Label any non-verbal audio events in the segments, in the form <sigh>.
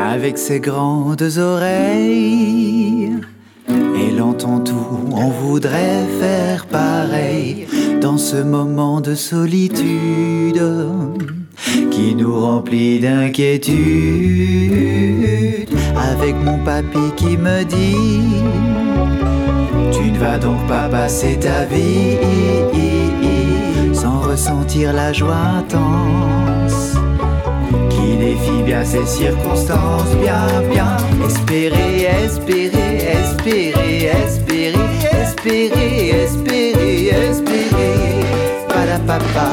avec ses grandes oreilles. Elle entend tout, on voudrait faire pareil dans ce moment de solitude qui nous remplit d'inquiétude. Avec mon papy qui me dit Tu ne vas donc pas passer ta vie sans ressentir la joie intense qui défie bien ces circonstances. Bien, bien, espérer, espérer, espérer, espérer, espérer, espérer, espérer. Papa,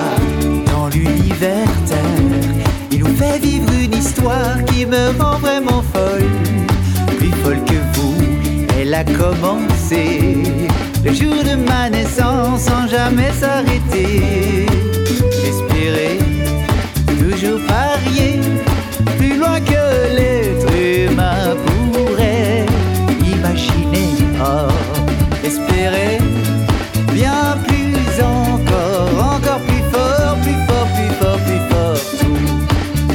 dans l'univers terre, il nous fait vivre une histoire qui me rend vraiment folle. Plus folle que vous, elle a commencé le jour de ma naissance sans jamais s'arrêter. Espérer, toujours parier, plus loin que l'être humain pourrait imaginer. Oh, espérer, bien plus encore, encore plus fort, plus fort, plus fort, plus fort.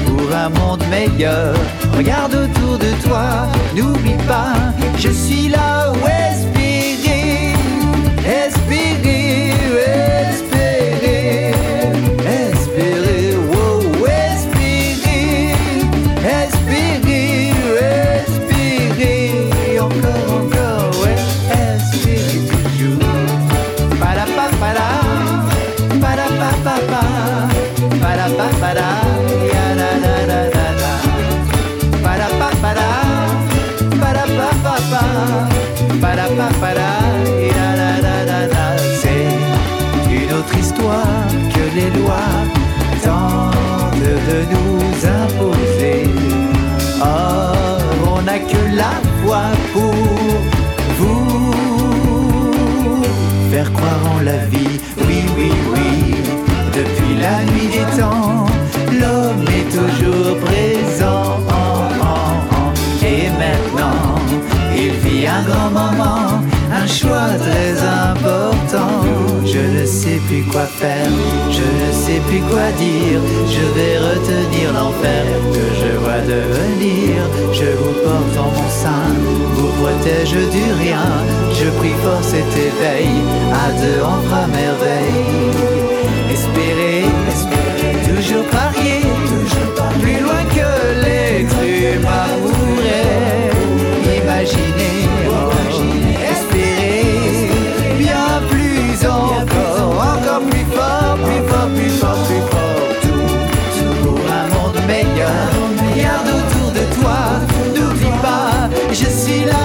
Pour un monde meilleur. Regarde autour de toi, n'oublie pas, je suis là où choix très important. Je ne sais plus quoi faire, je ne sais plus quoi dire. Je vais retenir l'enfer que je vois devenir. Je vous porte en mon sein, vous protège du rien. Je prie fort cet éveil, à deux on fera merveille. Espérer, toujours parier, toujours plus loin que l'être humain pourrait imaginer. Plus fort, plus tout pour un monde meilleur. Regarde autour de toi, n'oublie pas, je suis là.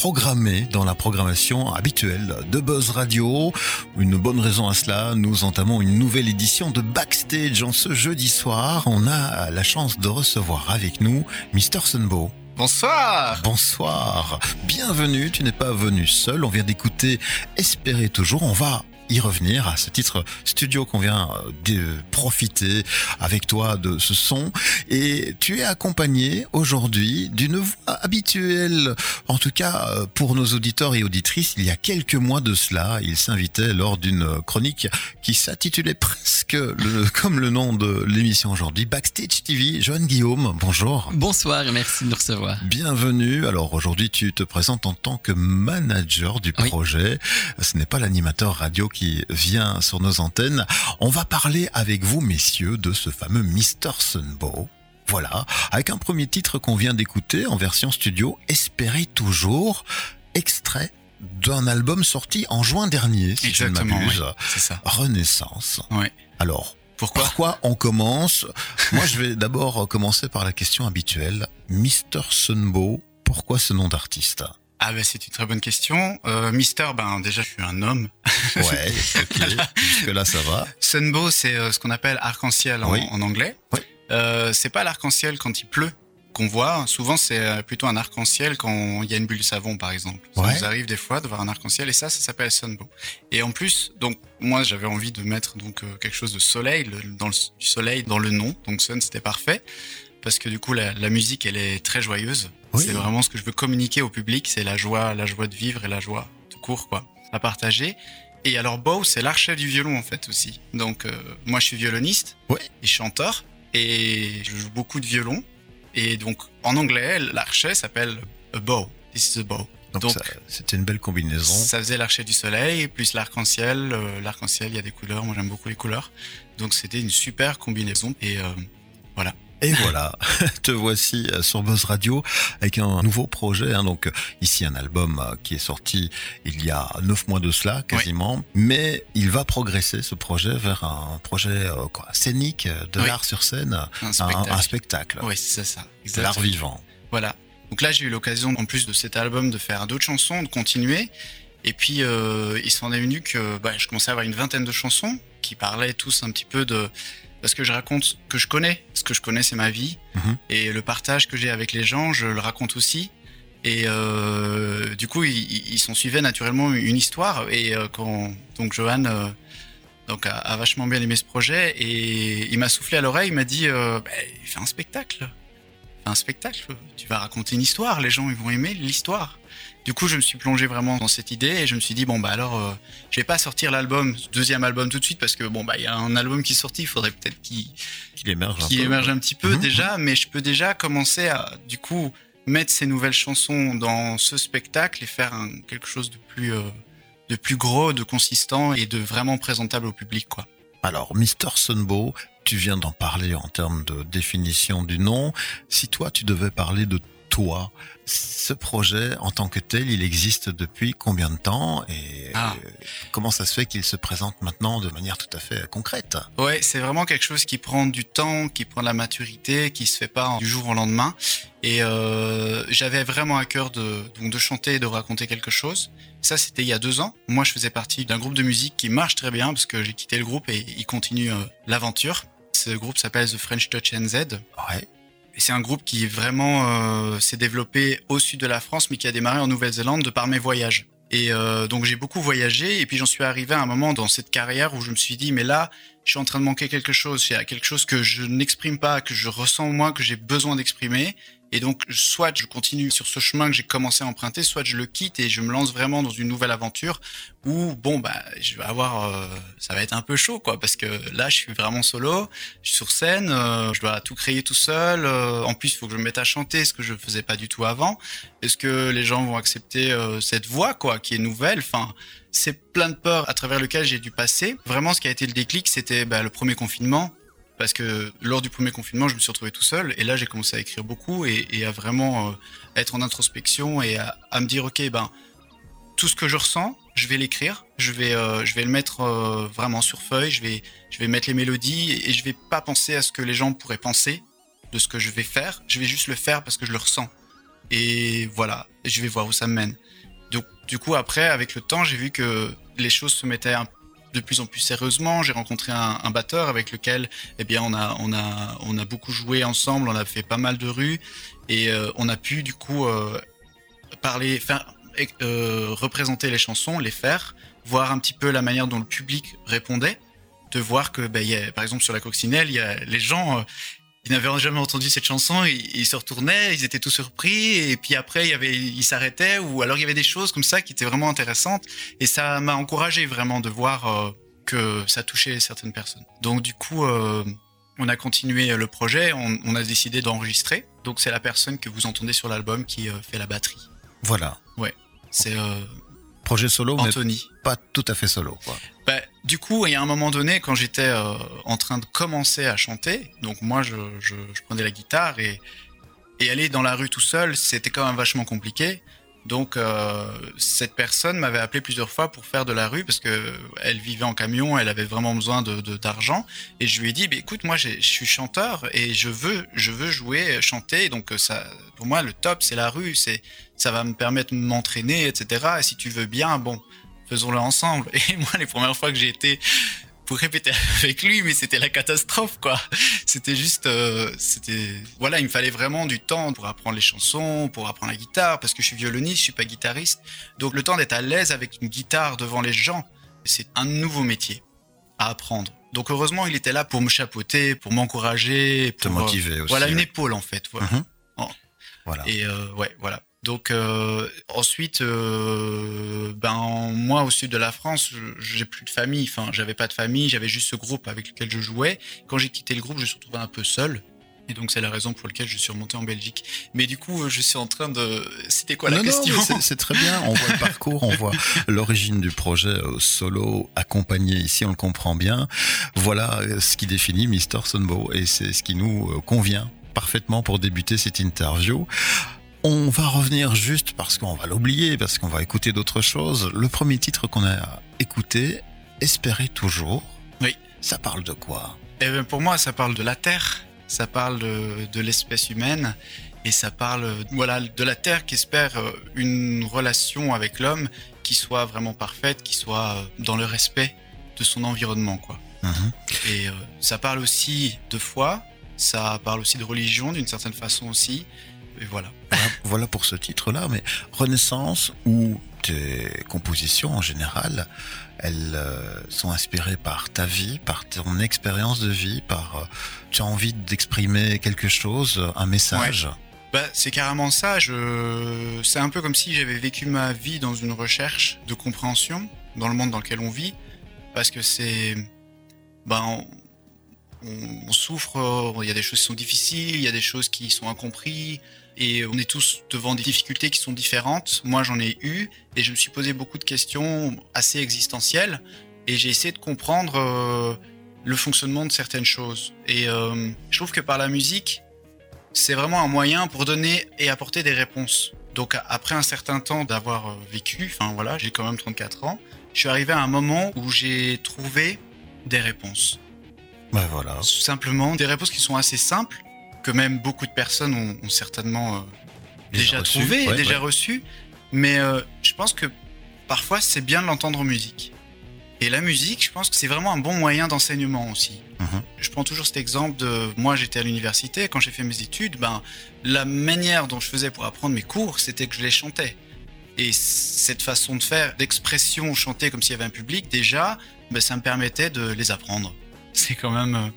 Encore programmé dans la programmation habituelle de Buzz Radio. Une bonne raison à cela, nous entamons une nouvelle édition de Backstage en ce jeudi soir. On a la chance de recevoir avec nous Mr. Sunbo. Bonsoir Bonsoir, bienvenue, tu n'es pas venu seul, on vient d'écouter Espérer toujours, on va y revenir à ce titre studio qu'on vient euh, de profiter avec toi de ce son et tu es accompagné aujourd'hui d'une voix habituelle en tout cas euh, pour nos auditeurs et auditrices il y a quelques mois de cela il s'invitait lors d'une chronique qui s'intitulait presque le, <laughs> comme le nom de l'émission aujourd'hui Backstage TV Joanne Guillaume bonjour Bonsoir et merci de nous recevoir. Bienvenue. Alors aujourd'hui, tu te présentes en tant que manager du Oui. projet. Ce n'est pas l'animateur radio qui vient sur nos antennes. On va parler avec vous, messieurs, de ce fameux Mr. Sunbo. Voilà, avec un premier titre qu'on vient d'écouter en version studio, Espérez toujours, extrait d'un album sorti en juin dernier, si Exactement, je ne m'abuse. oui, c'est ça. Renaissance. Ouais. Alors, Pourquoi pourquoi on commence? Moi, je vais d'abord commencer par la question habituelle. Mr. Sunbo, pourquoi ce nom d'artiste? Ah ben c'est une très bonne question. Euh, Mister, ben déjà je suis un homme. Ouais, ok. <laughs> Jusque-là, ça va. Sunbow, c'est euh, ce qu'on appelle arc-en-ciel en, Oui. en anglais. Oui. Euh, c'est pas l'arc-en-ciel quand il pleut qu'on voit. Souvent c'est euh, plutôt un arc-en-ciel quand il y a une bulle de savon par exemple. Ça Ouais. nous arrive des fois de voir un arc-en-ciel et ça, ça s'appelle Sunbow. Et en plus, donc moi j'avais envie de mettre donc euh, quelque chose de soleil, le- dans le, du soleil dans le nom. Donc Sun c'était parfait parce que du coup la, la musique elle est très joyeuse. Oui. C'est vraiment ce que je veux communiquer au public, c'est la joie, la joie de vivre et la joie tout court quoi, à partager. Et alors bow, c'est l'archet du violon en fait aussi. Donc euh, moi je suis violoniste Oui. et chanteur et je joue beaucoup de violon. Et donc en anglais, l'archet s'appelle a bow. This is a bow. Donc, c'était une belle combinaison. Ça faisait l'archet du soleil plus l'arc-en-ciel. Euh, l'arc-en-ciel, il y a des couleurs. Moi j'aime beaucoup les couleurs. Donc c'était une super combinaison. Et euh, Et voilà, <laughs> te voici euh, sur Buzz Radio avec un nouveau projet. hein. donc euh, ici un album euh, qui est sorti il y a neuf mois de cela quasiment, mais il va progresser ce projet vers un projet euh, quoi, scénique de Oui. l'art sur scène, un spectacle. un spectacle, Oui, c'est ça. de l'art vivant. Voilà. Donc là, j'ai eu l'occasion, en plus de cet album, de faire d'autres chansons, de continuer. Et puis, euh, il s'en est venu que bah, je commençais à avoir une vingtaine de chansons qui parlaient tous un petit peu de... Parce que je raconte ce que je connais. Ce que je connais, c'est ma vie. Mhm. Et le partage que j'ai avec les gens, je le raconte aussi. Et euh, du coup, ils, ils s'en suivaient naturellement une histoire. Et euh, quand donc Johan euh, donc a, a vachement bien aimé ce projet, et il m'a soufflé à l'oreille, il m'a dit Bah, fais un spectacle un spectacle, tu vas raconter une histoire, les gens ils vont aimer l'histoire. Du coup, je me suis plongé vraiment dans cette idée et je me suis dit bon bah alors euh, je vais pas sortir l'album, ce deuxième album tout de suite parce que bon bah il y a un album qui est sorti, il faudrait peut-être qu'il émerge peu. émerge un petit peu Mhm. déjà, mais je peux déjà commencer à du coup mettre ces nouvelles chansons dans ce spectacle et faire un- quelque chose de plus euh, de plus gros, de consistant et de vraiment présentable au public quoi. Alors, Mr. Sunbow, tu viens d'en parler en termes de définition du nom. Si toi, tu devais parler de toi, ce projet, en tant que tel, il existe depuis combien de temps et Ah. euh, comment ça se fait qu'il se présente maintenant de manière tout à fait concrète? Ouais, c'est vraiment quelque chose qui prend du temps, qui prend de la maturité, qui se fait pas du jour au lendemain. Et euh, j'avais vraiment à cœur de, donc de chanter et de raconter quelque chose. Ça, c'était il y a deux ans. Moi, je faisais partie d'un groupe de musique qui marche très bien parce que j'ai quitté le groupe et il continue euh, l'aventure. Ce groupe s'appelle The French Touch NZ. Ouais. Et c'est un groupe qui vraiment euh, s'est développé au sud de la France, mais qui a démarré en Nouvelle-Zélande de par mes voyages. Et euh, donc j'ai beaucoup voyagé, et puis j'en suis arrivé à un moment dans cette carrière où je me suis dit, mais là, je suis en train de manquer quelque chose. Il y a quelque chose que je n'exprime pas, que je ressens moi, que j'ai besoin d'exprimer. Et donc, soit je continue sur ce chemin que j'ai commencé à emprunter, soit je le quitte et je me lance vraiment dans une nouvelle aventure où, bon, bah, je vais avoir, euh, ça va être un peu chaud, quoi, parce que là, je suis vraiment solo, je suis sur scène, euh, je dois tout créer tout seul. euh, en plus, il faut que je me mette à chanter, ce que je faisais pas du tout avant. Est-ce que les gens vont accepter euh, cette voix, quoi, qui est nouvelle? Enfin, c'est plein de peurs à travers lequel j'ai dû passer. Vraiment, ce qui a été le déclic, c'était bah, le premier confinement. Parce que lors du premier confinement, je me suis retrouvé tout seul. Et là, j'ai commencé à écrire beaucoup et, à vraiment euh, être en introspection et à, me dire, OK, ben, tout ce que je ressens, je vais l'écrire. Je vais, euh, je vais le mettre euh, vraiment sur feuille. Je vais, je vais mettre les mélodies et, et je vais pas penser à ce que les gens pourraient penser de ce que je vais faire. Je vais juste le faire parce que je le ressens. Et voilà, je vais voir où ça me mène. Donc, du coup, après, avec le temps, j'ai vu que les choses se mettaient un- de plus en plus sérieusement. J'ai rencontré un, batteur avec lequel, eh bien, on a, on a, on a beaucoup joué ensemble. On a fait pas mal de rues et euh, on a pu, du coup, euh, parler, faire, euh, représenter les chansons, les faire, voir un petit peu la manière dont le public répondait, de voir que, ben, par exemple, sur la coccinelle, il y a les gens. Ils n'avaient jamais entendu cette chanson, ils, ils se retournaient, ils étaient tout surpris, et puis après, il y avait, ils s'arrêtaient, ou alors il y avait des choses comme ça qui étaient vraiment intéressantes, et ça m'a encouragé vraiment de voir euh, que ça touchait certaines personnes. Donc du coup, euh, on a continué le projet, on, on a décidé d'enregistrer. Donc c'est la personne que vous entendez sur l'album qui euh, fait la batterie. Voilà. C'est euh, Projet solo, mais Anthony. pas tout à fait solo. Quoi. Bah, du coup, il y a un moment donné, quand j'étais euh, en train de commencer à chanter, donc moi, je, je, je prenais la guitare et, et aller dans la rue tout seul, c'était quand même vachement compliqué Donc euh, cette personne m'avait appelé plusieurs fois pour faire de la rue parce que elle vivait en camion, elle avait vraiment besoin de d'argent. Et je lui ai dit bah, écoute moi je suis chanteur et je veux je veux jouer chanter. Donc ça pour moi le top c'est la rue c'est ça va me permettre de m'entraîner etc et si tu veux bien bon faisons-le ensemble. <laughs> Et moi les premières fois que j'ai été pour répéter <laughs> avec lui, mais c'était la catastrophe, quoi. C'était juste, euh, c'était, voilà, il me fallait vraiment du temps pour apprendre les chansons, pour apprendre la guitare, parce que je suis violoniste, je suis pas guitariste. Donc le temps d'être à l'aise avec une guitare devant les gens, c'est un nouveau métier à apprendre. Donc heureusement, il était là pour me chapeauter, pour m'encourager, pour te motiver aussi. Voilà, une épaule en fait. Voilà. Mhm. Voilà. Et euh, ouais, voilà. Donc euh, ensuite, euh, ben moi au sud de la France, j'ai plus de famille. Enfin, j'avais pas de famille, j'avais juste ce groupe avec lequel je jouais. Quand j'ai quitté le groupe, je me suis retrouvé un peu seul. Et donc c'est la raison pour laquelle je suis remonté en Belgique. Mais du coup, je suis en train de. C'était quoi la Non, question c'est très bien. On voit le <laughs> parcours, on voit l'origine du projet euh, solo accompagné ici, on le comprend bien. Voilà euh, ce qui définit Mister Sunbow et c'est ce qui nous euh, convient parfaitement pour débuter cette interview. On va revenir juste parce qu'on va l'oublier, parce qu'on va écouter d'autres choses. Le premier titre qu'on a écouté, Espérer toujours. Oui. Ça parle de quoi? Eh ben, pour moi, ça parle de la Terre, ça parle de, de l'espèce humaine, et ça parle voilà, de la Terre qui espère euh, une relation avec l'homme qui soit vraiment parfaite, qui soit euh, dans le respect de son environnement. Quoi. Mhm. Et euh, ça parle aussi de foi, ça parle aussi de religion d'une certaine façon aussi. Et voilà. Voilà, voilà pour ce titre-là, mais Renaissance ou tes compositions en général, elles euh, sont inspirées par ta vie, par ton expérience de vie, par euh, tu as envie d'exprimer quelque chose, un message. Bah, c'est carrément ça. Je... C'est un peu comme si j'avais vécu ma vie dans une recherche de compréhension dans le monde dans lequel on vit. Parce que c'est. Ben, on... on souffre, il y a des choses qui sont difficiles, il y a des choses qui sont incomprises. Et on est tous devant des difficultés qui sont différentes. Moi, j'en ai eu. Et je me suis posé beaucoup de questions assez existentielles. Et j'ai essayé de comprendre euh, le fonctionnement de certaines choses. Et euh, je trouve que par la musique, c'est vraiment un moyen pour donner et apporter des réponses. Donc après un certain temps d'avoir euh, vécu, enfin voilà, j'ai quand même 34 ans, je suis arrivé à un moment où j'ai trouvé des réponses. Ben voilà. Tout simplement des réponses qui sont assez simples, que même beaucoup de personnes ont, ont certainement euh, déjà, reçu, ouais, déjà ouais. reçues. Mais euh, je pense que parfois c'est bien de l'entendre en musique. Et la musique, je pense que c'est vraiment un bon moyen d'enseignement aussi. Mhm. Je prends toujours cet exemple de moi j'étais à l'université quand j'ai fait mes études, ben la manière dont je faisais pour apprendre mes cours, c'était que je les chantais. Et cette façon de faire, d'expression chanter comme s'il y avait un public, déjà, ben, ça me permettait de les apprendre. C'est quand même euh,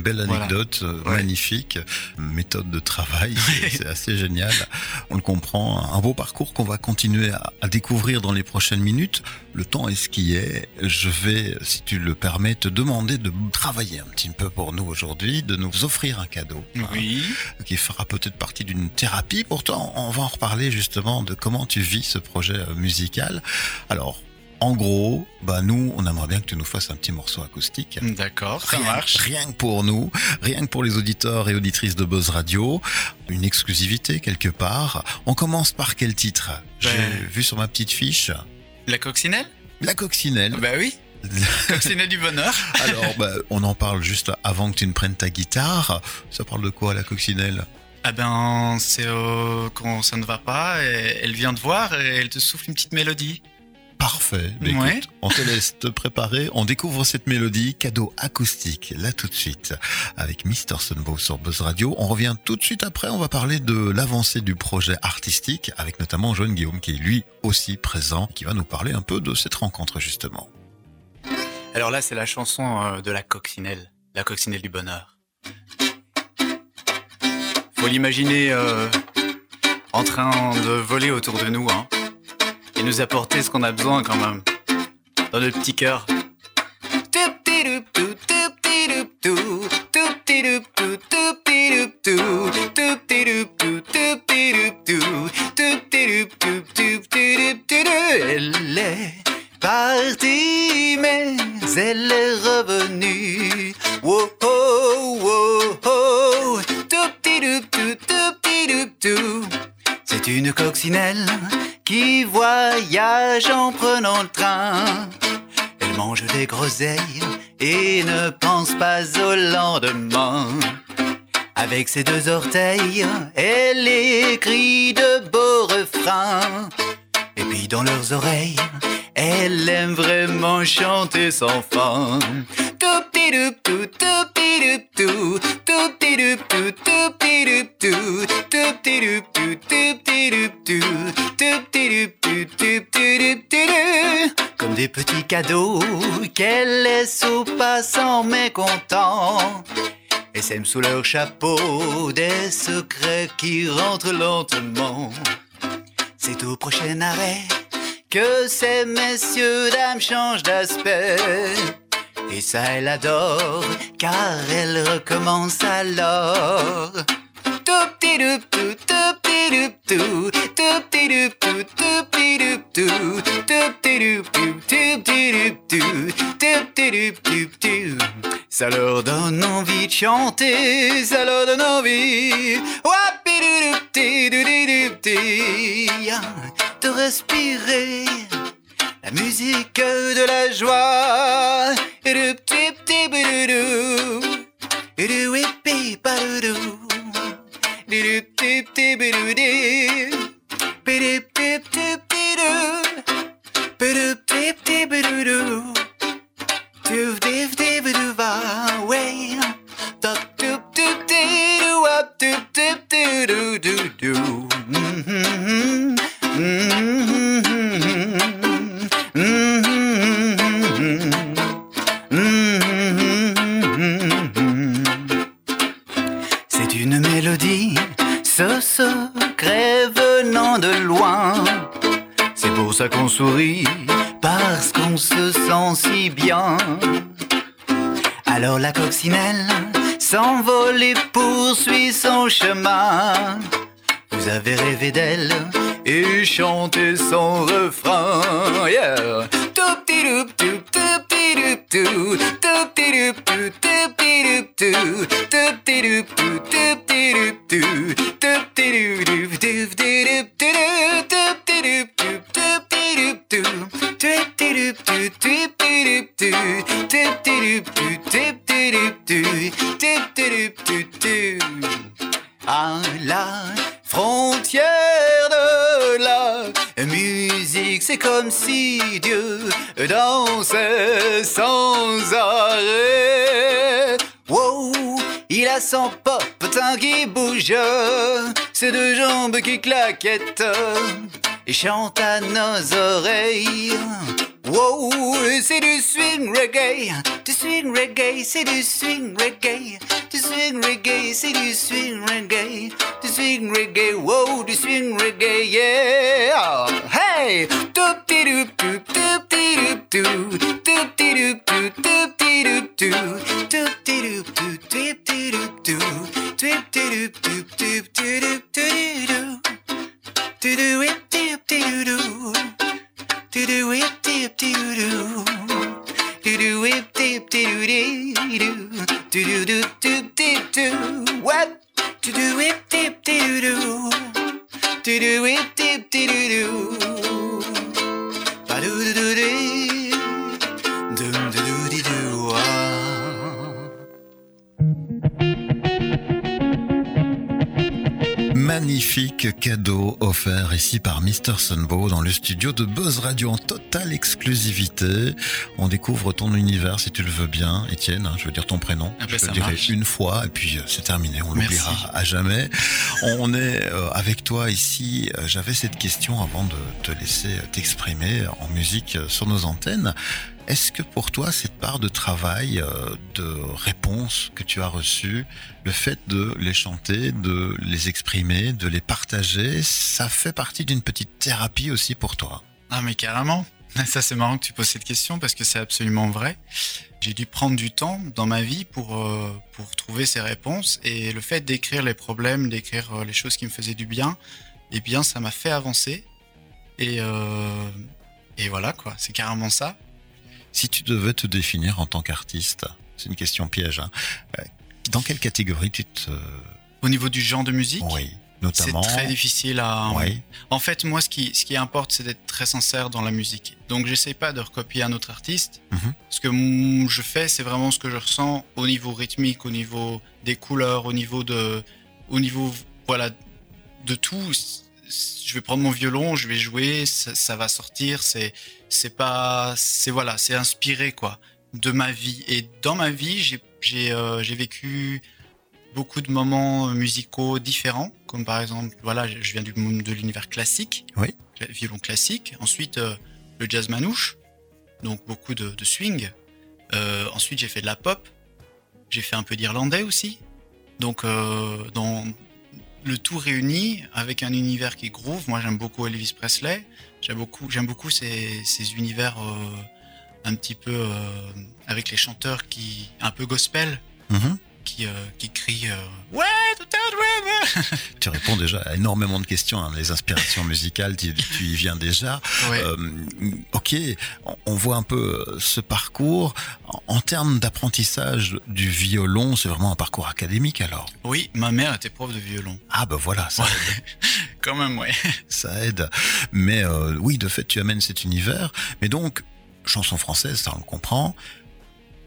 Belle Voilà. anecdote, euh, Ouais. magnifique, méthode de travail, <laughs> c'est- assez génial. On le comprend, un beau parcours qu'on va continuer à, à découvrir dans les prochaines minutes. Le temps est ce qui est. Je vais, si tu le permets, te demander de travailler un petit peu pour nous aujourd'hui, de nous offrir un cadeau. hein, oui. qui fera peut-être partie d'une thérapie. Pourtant, on va en reparler justement de comment tu vis ce projet euh, musical. Alors, en gros, bah nous, on aimerait bien que tu nous fasses un petit morceau acoustique. D'accord, ça Rien, marche. rien que pour nous, rien que pour les auditeurs et auditrices de Buzz Radio, une exclusivité quelque part. On commence par quel titre? J'ai Ben- vu sur ma petite fiche La coccinelle? La coccinelle. Bah oui, <laughs> coccinelle du bonheur. Alors, bah, on en parle juste avant que tu ne prennes ta guitare. Ça parle de quoi la coccinelle? Ah ben, c'est euh, quand ça ne va pas, et elle vient te voir et elle te souffle une petite mélodie. Parfait. Mais Ouais. écoute, on te laisse te préparer. On découvre cette mélodie, cadeau acoustique, là tout de suite, avec Mr. Sunbow sur Buzz Radio. On revient tout de suite après. On va parler de l'avancée du projet artistique, avec notamment Joanne Guillaume, qui est lui aussi présent, qui va nous parler un peu de cette rencontre, justement. Alors là, c'est la chanson euh, de la coccinelle, la coccinelle du bonheur. Faut l'imaginer euh, en train de voler autour de nous, hein, nous apporter ce qu'on a besoin quand même, dans notre petit cœur. Elle est partie, mais elle est revenue. Oh, oh. C'est une coccinelle qui voyage en prenant le train. Elle mange des groseilles et ne pense pas au lendemain. Avec ses deux orteils, elle écrit de beaux refrains. Et puis dans leurs oreilles, elle aime vraiment chanter sans fin. Toup-ti-doup-tou, toup-ti-doup-tou, toup-ti-doup-tou, Comme des petits cadeaux qu'elle laisse aux passants mécontents. Et sèment sous leur chapeau des secrets qui rentrent lentement. C'est au prochain arrêt que ces messieurs dames changent d'aspect. Et ça, elle adore, car elle recommence alors. Ça leur donne envie de chanter, ça leur donne envie. De respirer la musique de la joie. Qu'on sourit, parce qu'on se sent si bien. Alors la coccinelle s'envole et poursuit son chemin. Vous avez rêvé d'elle et chanté son refrain. Son popotin qui bouge, ses deux jambes qui claquettent et chante à nos oreilles. Wow, c'est du swing reggae, du swing reggae, c'est du swing reggae, du swing reggae, c'est du swing reggae, du swing reggae, wow, du swing reggae, yeah. Hey, Do do it dip do do. Do do it dip do do. Do do it dip do do do. Do do do do dip do. What? Do do it dip do do. Do do it dip do do. Ba do do do do. Magnifique cadeau offert ici par Mr. Sunbow dans le studio de Buzz Radio en totale exclusivité. On découvre ton univers si tu le veux bien, Étienne. hein, je veux dire ton prénom. Ah bah, je le dirai marche. une fois et puis euh, c'est terminé. On l'oubliera à jamais. On est euh, avec toi ici. Euh, J'avais cette question avant de te laisser t'exprimer en musique sur nos antennes. Est-ce que pour toi, cette part de travail, euh, de réponses que tu as reçues, le fait de les chanter, de les exprimer, de les partager, ça fait partie d'une petite thérapie aussi pour toi? Ah mais carrément. <laughs> Ça c'est marrant que tu poses cette question parce que c'est absolument vrai. J'ai dû prendre du temps dans ma vie pour, euh, pour trouver ces réponses et le fait d'écrire les problèmes, d'écrire euh, les choses qui me faisaient du bien, eh bien ça m'a fait avancer. Et, et voilà quoi, c'est carrément ça. Si tu devais te définir en tant qu'artiste, c'est une question piège, hein, euh, dans quelle catégorie tu te... Au niveau du genre de musique, Oui. notamment. C'est très difficile à. Oui. En fait, moi, ce qui, ce qui importe, c'est d'être très sincère dans la musique. Donc, j'essaie pas de recopier un autre artiste. Mhm. Ce que mm, je fais, c'est vraiment ce que je ressens au niveau rythmique, au niveau des couleurs, au niveau de, au niveau, voilà, de tout. Je vais prendre mon violon, je vais jouer, ça, ça va sortir. C'est, c'est pas, c'est voilà, c'est inspiré quoi de ma vie. Et dans ma vie, j'ai, j'ai, euh, j'ai vécu beaucoup de moments musicaux différents, comme par exemple, voilà, je viens du monde de l'univers classique, Oui. violon classique. Ensuite, euh, le jazz manouche, donc beaucoup de, de swing. Euh, ensuite, j'ai fait de la pop. J'ai fait un peu d'irlandais aussi. Donc, dans le tout réuni avec un univers qui groove. Moi, j'aime beaucoup Elvis Presley. J'aime beaucoup, j'aime beaucoup ces, ces univers euh, un petit peu euh, avec les chanteurs qui, un peu gospel, Mhm. Qui, euh, qui crient euh, Ouais, tout à river Tu réponds déjà à énormément de questions. hein. Les inspirations musicales, tu, tu y viens déjà. Ouais. Euh, ok, on- on voit un peu ce parcours. En, en termes d'apprentissage du violon, c'est vraiment un parcours académique alors? Oui, ma mère était prof de violon. Ah ben voilà, ça, <laughs> Quand même, ouais. ça aide. Mais euh, oui, de fait, tu amènes cet univers. Mais donc, chanson française, ça on le comprend.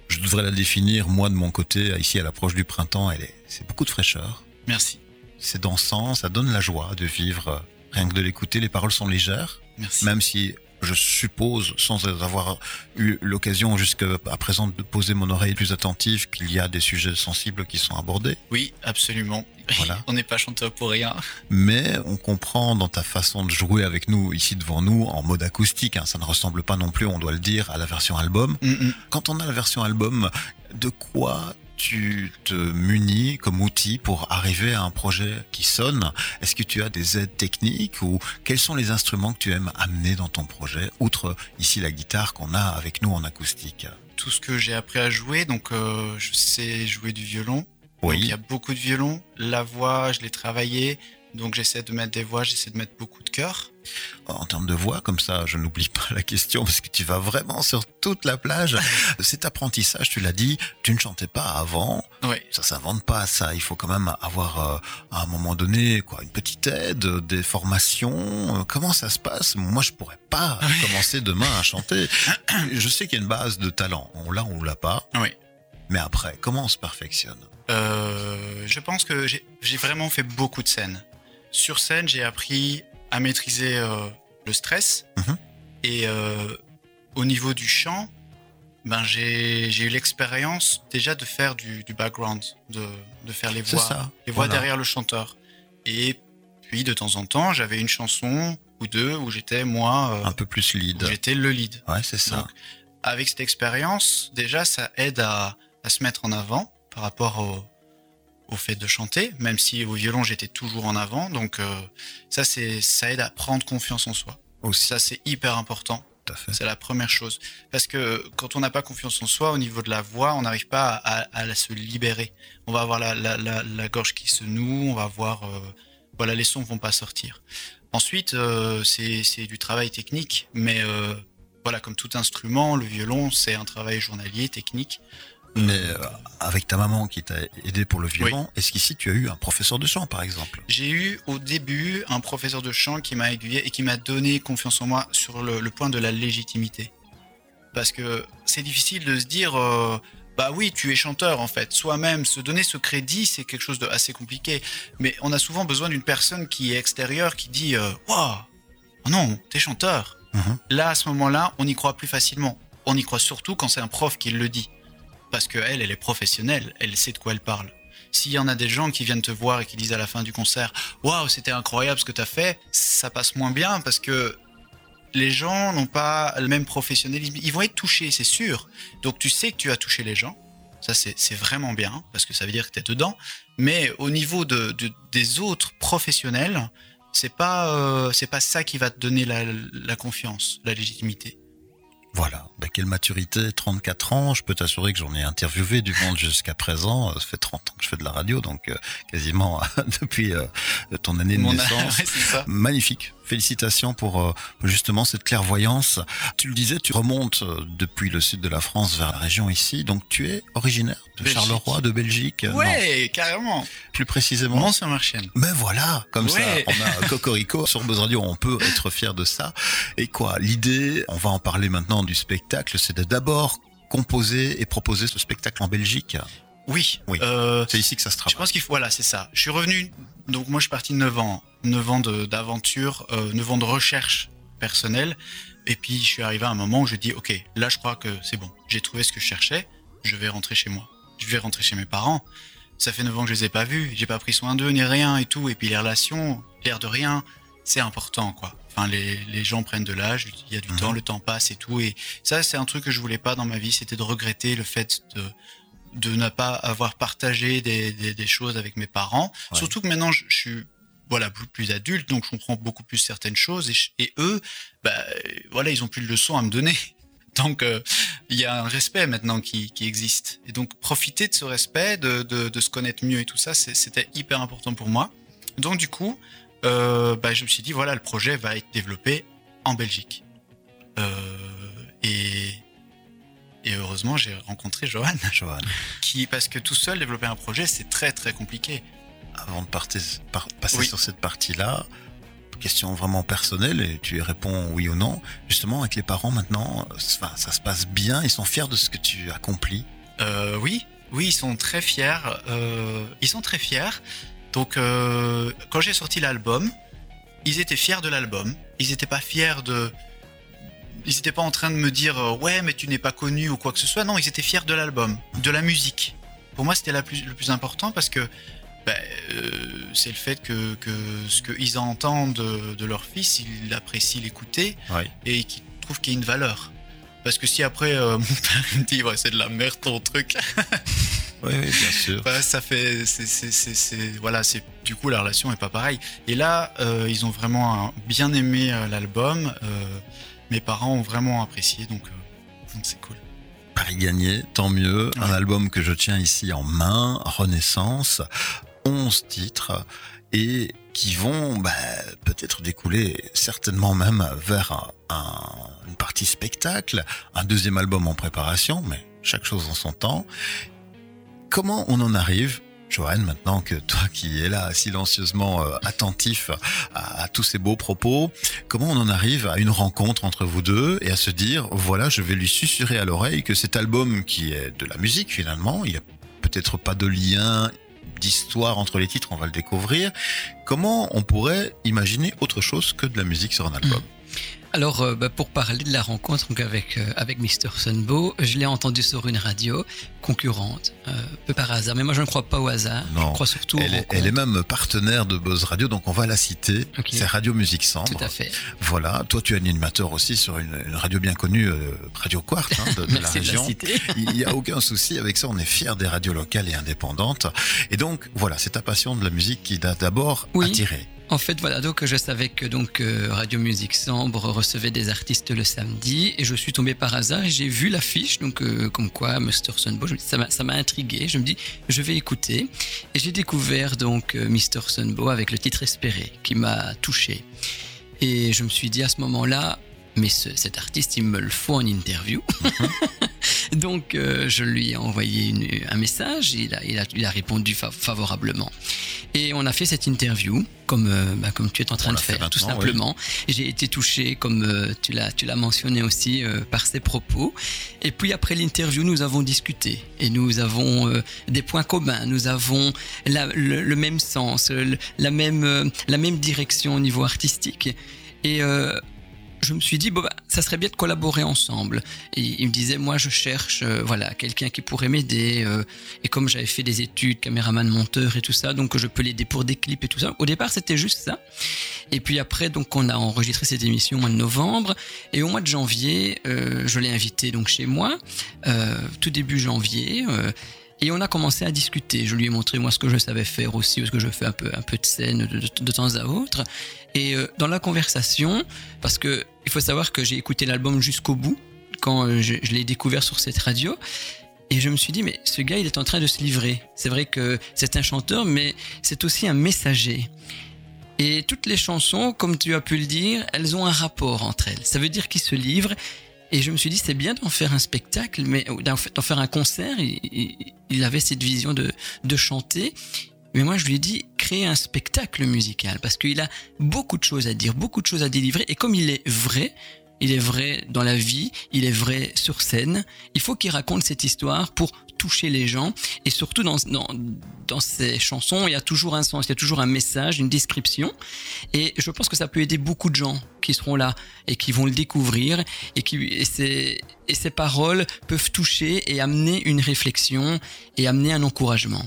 Je devrais la définir, moi de mon côté, ici à l'approche du printemps, elle est, c'est beaucoup de fraîcheur. Merci. C'est dansant, ça donne la joie de vivre. euh, Rien que de l'écouter, les paroles sont légères. Merci. Même si je suppose, sans avoir eu l'occasion jusqu'à présent de poser mon oreille plus attentive, qu'il y a des sujets sensibles qui sont abordés. Oui, absolument. Voilà. <laughs> On n'est pas chanteur pour rien. Mais on comprend dans ta façon de jouer avec nous, ici devant nous, en mode acoustique, hein, ça ne ressemble pas non plus, on doit le dire, à la version album. Mm. Quand on a la version album, de quoi tu te munis comme outil pour arriver à un projet qui sonne Est-ce que tu as des aides techniques ou quels sont les instruments que tu aimes amener dans ton projet, outre ici la guitare qu'on a avec nous en acoustique? Tout ce que j'ai appris à jouer, donc euh, je sais jouer du violon. Donc, il Oui, y a beaucoup de violon. La voix, je l'ai travaillé. Donc j'essaie de mettre des voix, j'essaie de mettre beaucoup de cœur. en termes de voix, comme ça, je n'oublie pas la question parce que tu vas vraiment sur toute la plage. <laughs> Cet apprentissage, tu l'as dit, tu ne chantais pas avant. Oui. Ça s'invente pas, ça. Il faut quand même avoir, euh, à un moment donné, quoi, une petite aide, des formations. Euh, Comment ça se passe? Moi, je pourrais pas <laughs> commencer demain à chanter. <coughs> Je sais qu'il y a une base de talent. On l'a, on l'a pas. Oui. Mais après, comment on se perfectionne? Euh, je pense que j'ai vraiment fait beaucoup de scènes. Sur scène, j'ai appris à maîtriser euh, le stress. Mhm. Et euh, au niveau du chant, ben j'ai eu l'expérience déjà de faire du, du background, de, de faire les voix, ça. les voix Voilà. derrière le chanteur. Et puis de temps en temps, j'avais une chanson ou deux où j'étais moi, euh, Un peu plus lead. j'étais le lead. Ouais, c'est ça. Donc, avec cette expérience, déjà, ça aide à, à se mettre en avant par rapport au, au fait de chanter, même si au violon, j'étais toujours en avant. Donc, euh, ça, c'est, ça aide à prendre confiance en soi. Aussi, Ça, c'est hyper important. C'est la première chose. Parce que quand on n'a pas confiance en soi, au niveau de la voix, on n'arrive pas à, à- à se libérer. On va avoir la, la, la, la gorge qui se noue, on va avoir... euh, voilà, les sons vont pas sortir. Ensuite, euh, c'est c'est du travail technique, mais euh, voilà, comme tout instrument, le violon, c'est un travail journalier, technique. Mais euh, avec ta maman qui t'a aidé pour le violon, est-ce qu'ici tu as eu un professeur de chant, par exemple? J'ai eu au début un professeur de chant qui m'a aiguillé et qui m'a donné confiance en moi sur le, le point de la légitimité. Parce que c'est difficile de se dire, euh, bah oui, tu es chanteur en fait. Soi-même, se donner ce crédit, c'est quelque chose de assez compliqué. Mais on a souvent besoin d'une personne qui est extérieure, qui dit, euh, waouh, oh non, t'es chanteur. Mhm. Là, à ce moment-là, on y croit plus facilement. On y croit surtout quand c'est un prof qui le dit. Parce que elle, est professionnelle, elle sait de quoi elle parle. S'il y en a des gens qui viennent te voir et qui disent à la fin du concert Waouh, c'était incroyable ce que tu as fait, ça passe moins bien parce que les gens n'ont pas le même professionnalisme. Ils vont être touchés, c'est sûr. Donc tu sais que tu as touché les gens. Ça, c'est vraiment bien parce que ça veut dire que tu es dedans. Mais au niveau de, de- des autres professionnels, c'est pas, euh, pas ça qui va te donner la confiance, la légitimité. Voilà, ben, quelle maturité, 34 ans, je peux t'assurer que j'en ai interviewé du monde jusqu'à présent, Euh, ça fait 30 ans que je fais de la radio, donc euh, quasiment <laughs> depuis euh, ton année de Mon- naissance. <laughs> Ouais, c'est ça. Magnifique, Félicitations pour euh, justement cette clairvoyance. Tu le disais, tu remontes euh, depuis le sud de la France vers la région ici. Donc tu es originaire de Belgique. Charleroi, de Belgique Non, Ouais, carrément. plus précisément. Mont-Saint-Marchienne. Ben voilà, comme Ouais. ça, on a <laughs> Cocorico sur Buzz Radio, on peut être fier de ça. Et quoi, l'idée, on va en parler maintenant du spectacle, c'est de d'abord composer et proposer ce spectacle en Belgique. Oui. Oui. Euh, C'est ici que ça se je travaille. pense qu'il faut. Voilà, c'est ça. Je suis revenu. Donc moi, je suis parti de 9 ans, 9 ans de- d'aventure, euh, 9 ans de recherche personnelle. Et puis, je suis arrivé à un moment où je dis, ok, là, je crois que c'est bon. J'ai trouvé ce que je cherchais. Je vais rentrer chez moi. Je vais rentrer chez mes parents. Ça fait 9 ans que je les ai pas vus. J'ai pas pris soin d'eux ni rien et tout. Et puis les relations, l'air de rien, c'est important, quoi. Enfin, les, les gens prennent de l'âge. Il y a du Mhm. temps, le temps passe et tout. Et ça, c'est un truc que je voulais pas dans ma vie. C'était de regretter le fait de de ne pas avoir partagé des, des, des choses avec mes parents. Ouais. Surtout que maintenant, je, je suis voilà plus, plus adulte, donc je comprends beaucoup plus certaines choses. Et, eux, bah, voilà, ils ont plus de leçons à me donner. <laughs> Donc, euh, il y a un respect maintenant qui, qui existe. Et donc, profiter de ce respect, de, de, de se connaître mieux et tout ça, c'était hyper important pour moi. Donc, du coup, euh, bah, je me suis dit, voilà, le projet va être développé en Belgique. Euh, et, et heureusement, j'ai rencontré Johan <laughs> Johan, qui parce que tout seul développer un projet c'est très très compliqué. avant de partir- par- passer Oui. sur cette partie-là, question vraiment personnelle, et tu réponds oui ou non, justement avec les parents maintenant, enfin, ça se passe bien, ils sont fiers de ce que tu accomplis. Euh, oui, oui, ils sont très fiers. euh, ils sont très fiers. Donc euh, quand j'ai sorti l'album, ils étaient fiers de l'album. Ils n'étaient pas fiers de. Ils n'étaient pas en train de me dire euh, ouais mais tu n'es pas connu ou quoi que ce soit. Non, ils étaient fiers de l'album, de la musique. Pour moi, c'était le plus important parce que ben, euh, c'est le fait que, que ce qu'ils entendent de, de leur fils, ils apprécient l'écouter Ouais. et qu'ils trouvent qu'il y a une valeur. Parce que si après euh, <laughs> mon père me dit ouais c'est de la merde ton truc, <laughs> Oui, bien sûr. bah, ça fait c'est c'est c'est c'est- voilà c'est du coup la relation est pas pareille. Et là euh, ils ont vraiment bien aimé l'album. Mes parents ont vraiment apprécié donc euh, donc c'est cool. Paris gagné, tant mieux. Un album que je tiens ici en main, Renaissance, 11 titres, et qui vont bah, peut-être découler certainement même vers un- un- une partie spectacle, un deuxième album en préparation, mais chaque chose en son temps. Comment on en arrive Johan, maintenant que toi qui es là silencieusement euh, attentif à, tous ces beaux propos, comment on en arrive à une rencontre entre vous deux et à se dire, voilà, je vais lui susurrer à l'oreille que cet album qui est de la musique finalement, il n'y a peut-être pas de lien d'histoire entre les titres, on va le découvrir. Comment on pourrait imaginer autre chose que de la musique sur un album? Alors, euh, bah, pour parler de la rencontre donc, avec, euh, avec Mr. Sunbo, je l'ai entendu sur une radio concurrente, euh, peu par hasard. Mais moi, je ne crois pas au hasard. Non. Je crois surtout elle est, elle est même partenaire de Buzz Radio, donc on va la citer. Ok. C'est Radio Musique Sambre. Tout à fait. Voilà, toi tu es animateur aussi sur une, une radio bien connue, euh, Radio Quartz, hein, de, de <laughs> la Merci de la région. <laughs> Il n'y a aucun souci avec ça, on est fiers des radios locales et indépendantes. Et donc, voilà, c'est ta passion de la musique qui t'a d'abord Oui. attiré. En fait, voilà, donc je savais que donc euh, Radio Musique Sambre recevait des artistes le samedi et je suis tombé par hasard et j'ai vu l'affiche, donc euh, comme quoi Mr. Sunbo, je me dis, ça m'a- intrigué, je me dis je vais écouter et j'ai découvert donc euh, Mr. Sunbo avec le titre Espéré qui m'a touché et je me suis dit à ce moment-là mais ce- cet artiste il me le faut en interview. <laughs> Donc euh, je lui ai envoyé une- un message, il a, il a, il a répondu fa- favorablement. Et on a fait cette interview, comme, euh, bah, comme tu es en train On de faire, tout simplement. J'ai été touché, comme euh, tu l'as tu l'as mentionné aussi, euh, par ses propos. Et puis après l'interview, nous avons discuté. Et nous avons des points communs, nous avons la- le, le même sens, la, même, la même direction au niveau artistique. Et je me suis dit, bah, ça serait bien de collaborer ensemble. Et il me disait, moi, je cherche euh, voilà, quelqu'un qui pourrait m'aider. euh, et comme j'avais fait des études, caméraman, monteur et tout ça, donc je peux l'aider pour des clips et tout ça. Au départ, c'était juste ça. Et puis après, donc, on a enregistré cette émission au mois de novembre. Et au mois de janvier, euh, je l'ai invité donc chez moi, tout début janvier. et on a commencé à discuter. Je lui ai montré moi ce que je savais faire aussi, parce que je fais un peu, un peu de scène de, temps à autre. Et dans la conversation, parce que il faut savoir que j'ai écouté l'album jusqu'au bout quand euh, je, l'ai découvert sur cette radio. Et je me suis dit, mais ce gars, il est en train de se livrer. C'est vrai que c'est un chanteur, mais c'est aussi un messager. Et toutes les chansons, comme tu as pu le dire, elles ont un rapport entre elles. Ça veut dire qu'ils se livrent. Et je me suis dit, c'est bien d'en faire un spectacle, mais d'en faire un concert. Il, il, avait cette vision de, de chanter. Mais moi, je lui ai dit, créer un spectacle musical, parce qu'il a beaucoup de choses à dire, beaucoup de choses à délivrer. Et comme il est vrai, il est vrai dans la vie, il est vrai sur scène. Il faut qu'il raconte cette histoire pour toucher les gens. Et surtout, dans, dans, dans ces chansons, il y a toujours un sens, il y a toujours un message, une description. Et je pense que ça peut aider beaucoup de gens qui seront là et qui vont le découvrir. Et, qui, et, et ces paroles peuvent toucher et amener une réflexion et amener un encouragement.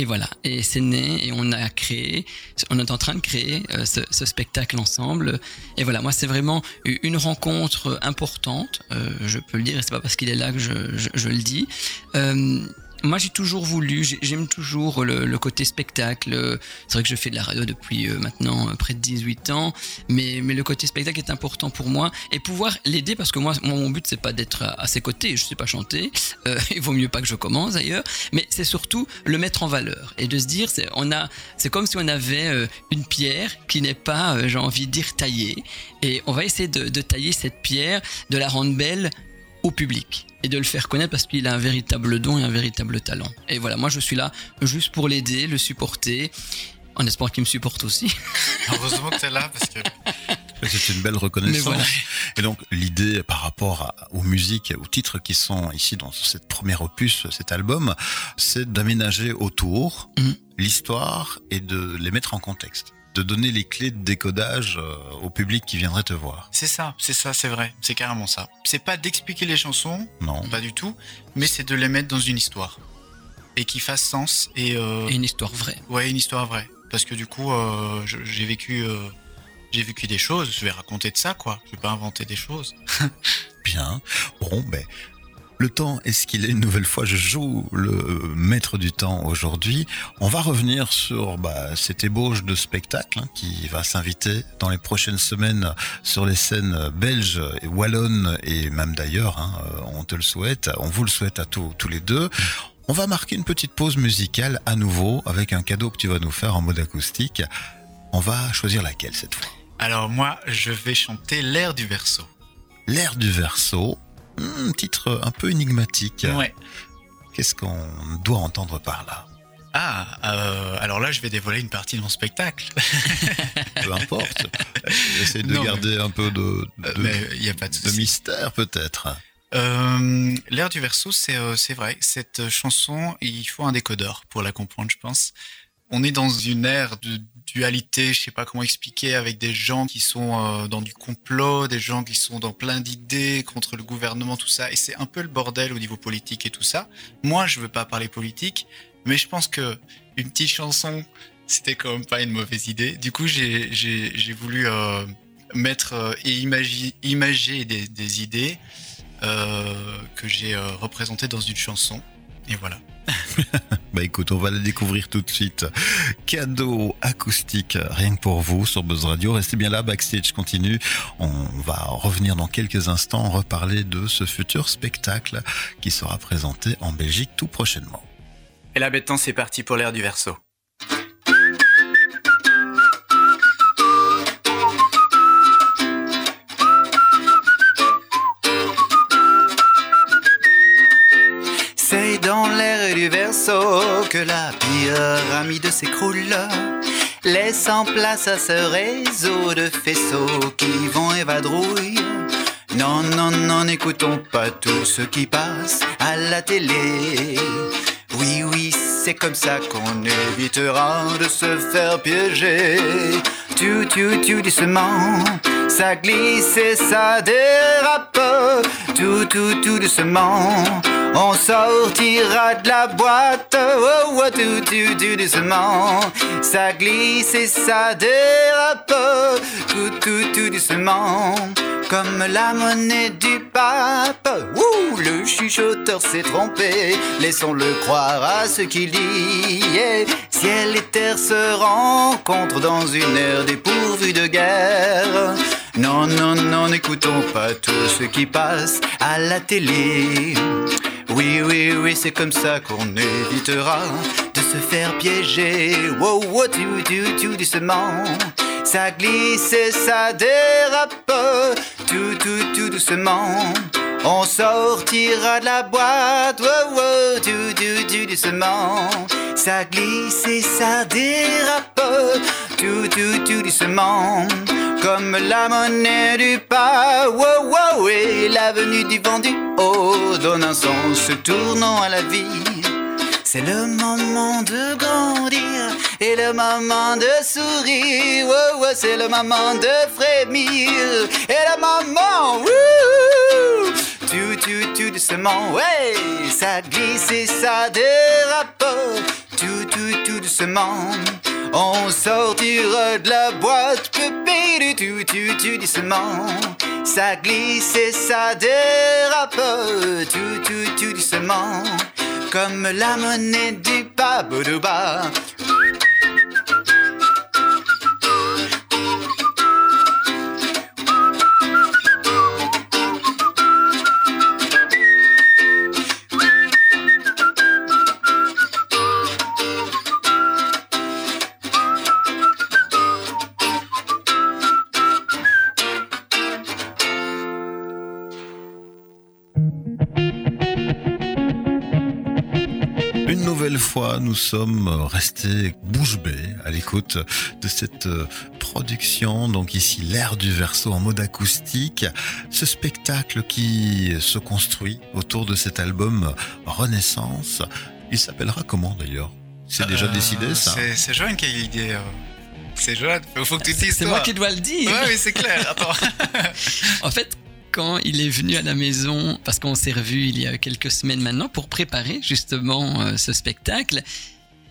Et voilà, et c'est né, et on a créé, on est en train de créer euh, ce, spectacle ensemble. Et voilà, moi c'est vraiment une rencontre importante, euh, je peux le dire, et c'est pas parce qu'il est là que je le dis. Euh, moi, j'ai toujours voulu, j'aime toujours le, côté spectacle. C'est vrai que je fais de la radio depuis euh, maintenant euh, près de 18 ans, mais, mais le côté spectacle est important pour moi et pouvoir l'aider parce que moi, mon but, c'est pas d'être à, ses côtés. Je sais pas chanter. <laughs> Euh, il vaut mieux pas que je commence d'ailleurs, mais c'est surtout le mettre en valeur et de se dire, c'est on a, c'est comme si on avait euh, une pierre qui n'est pas, j'ai envie de dire taillée, et on va essayer de tailler cette pierre, de la rendre belle au public et de le faire connaître parce qu'il a un véritable don et un véritable talent. Et voilà, moi je suis là juste pour l'aider, le supporter, en espérant qu'il me supporte aussi. <laughs> Heureusement que tu es là parce que... C'est une belle reconnaissance. Voilà. Et donc l'idée par rapport à, aux musiques, aux titres qui sont ici dans cette première opus, cet album, c'est d'aménager autour mmh. l'histoire et de les mettre en contexte de donner les clés de décodage euh, au public qui viendrait te voir. C'est ça, c'est ça, c'est vrai, c'est carrément ça. C'est pas d'expliquer les chansons, non, pas du tout, mais c'est de les mettre dans une histoire et qui fasse sens et, euh... et, une histoire vraie. Ouais, une histoire vraie, parce que du coup, euh, j'ai vécu, euh, j'ai vécu des choses, je vais raconter de ça, quoi. Je vais pas inventer des choses. <laughs> Bien. Bon, ben, le temps est ce qu'il est. Une nouvelle fois, je joue le maître du temps aujourd'hui. On va revenir sur bah, cette ébauche de spectacle hein, qui va s'inviter dans les prochaines semaines sur les scènes belges et wallonnes et même d'ailleurs. Hein, on te le souhaite, on vous le souhaite à tous, tous les deux. On va marquer une petite pause musicale à nouveau avec un cadeau que tu vas nous faire en mode acoustique. On va choisir laquelle cette fois? Alors moi, je vais chanter l'air du verso. L'air du verso, un titre un peu énigmatique. Ouais. Qu'est-ce qu'on doit entendre par là? Ah, euh, alors là, je vais dévoiler une partie de mon spectacle. <laughs> peu importe. Essaye de non, garder mais... un peu de, de, mais y a pas de, de mystère, peut-être. Euh, L'air du verso, c'est euh, vrai. Cette chanson, il faut un décodeur pour la comprendre, je pense. On est dans une ère de dualité, je sais pas comment expliquer, avec des gens qui sont euh, dans du complot, des gens qui sont dans plein d'idées contre le gouvernement, tout ça. Et c'est un peu le bordel au niveau politique et tout ça. Moi, je veux pas parler politique, mais je pense que une petite chanson, c'était quand même pas une mauvaise idée. Du coup, j'ai voulu euh, mettre euh, et imager, imager des, idées que j'ai représentées dans une chanson. Et voilà. <laughs> bah écoute, on va la découvrir tout de suite. Cadeau acoustique, rien que pour vous sur Buzz Radio. Restez bien là, backstage continue. On va revenir dans quelques instants, reparler de ce futur spectacle qui sera présenté en Belgique tout prochainement. Et là maintenant, c'est parti pour l'air du verso. Du verso que la pyramide s'écroule, laissant place à ce réseau de faisceaux qui vont et vadrouillent. Non, non, non, n'écoutons pas tout ce qui passe à la télé. Oui, oui, c'est comme ça qu'on évitera de se faire piéger. Tu, tu, tu, doucement, ça glisse et ça dérape. Tout, tout, tout doucement, on sortira de la boîte. Oh, oh, tout, tout, tout doucement, ça glisse et ça dérape. Tout, tout, tout doucement, comme la monnaie du pape. Ouh, le chuchoteur s'est trompé, laissons-le croire à ce qu'il dit. Ciel et terre se rencontrent dans une ère dépourvue de guerre. Non, non, non, n'écoutons pas tout ce qui passe à la télé. Oui, oui, oui, c'est comme ça qu'on évitera de se faire piéger. Wow, wow, tu, tu, tu, doucement. Ça glisse et ça dérape. Tout, tout, tout doucement. On sortira de la boîte. Wow, wow, tu, tu, tu, doucement. Ça glisse et ça dérape. Tout, tout, tout doucement. Comme la monnaie du pas. Wow, wow, et l'avenue du vent du haut donne un sens tournant à la vie. C'est le moment de grandir et le moment de sourire. Wow, wow, c'est le moment de frémir et le moment. Wouh, tu, tu, tu, doucement, ouais, ça glisse et ça dérape. Tout, tout, tout doucement. On sortira de la boîte, pépé, tu, tu, tu, doucement. Ça glisse et ça dérape. Tout, tout, tout, doucement comme la monnaie du Babouba. Une nouvelle fois, nous sommes restés bouche bée à l'écoute de cette euh, production. Donc ici, l'air du verso en mode acoustique. Ce spectacle qui se construit autour de cet album Renaissance. Il s'appellera comment d'ailleurs? C'est déjà Euh, décidé ça? C'est Joanne qui a eu l'idée. euh. C'est Joanne. Il faut que tu dises C'est moi qui dois le dire. Ouais, oui, c'est clair. Attends. <laughs> En fait, quand il est venu à la maison, parce qu'on s'est revu il y a quelques semaines maintenant pour préparer justement euh, ce spectacle,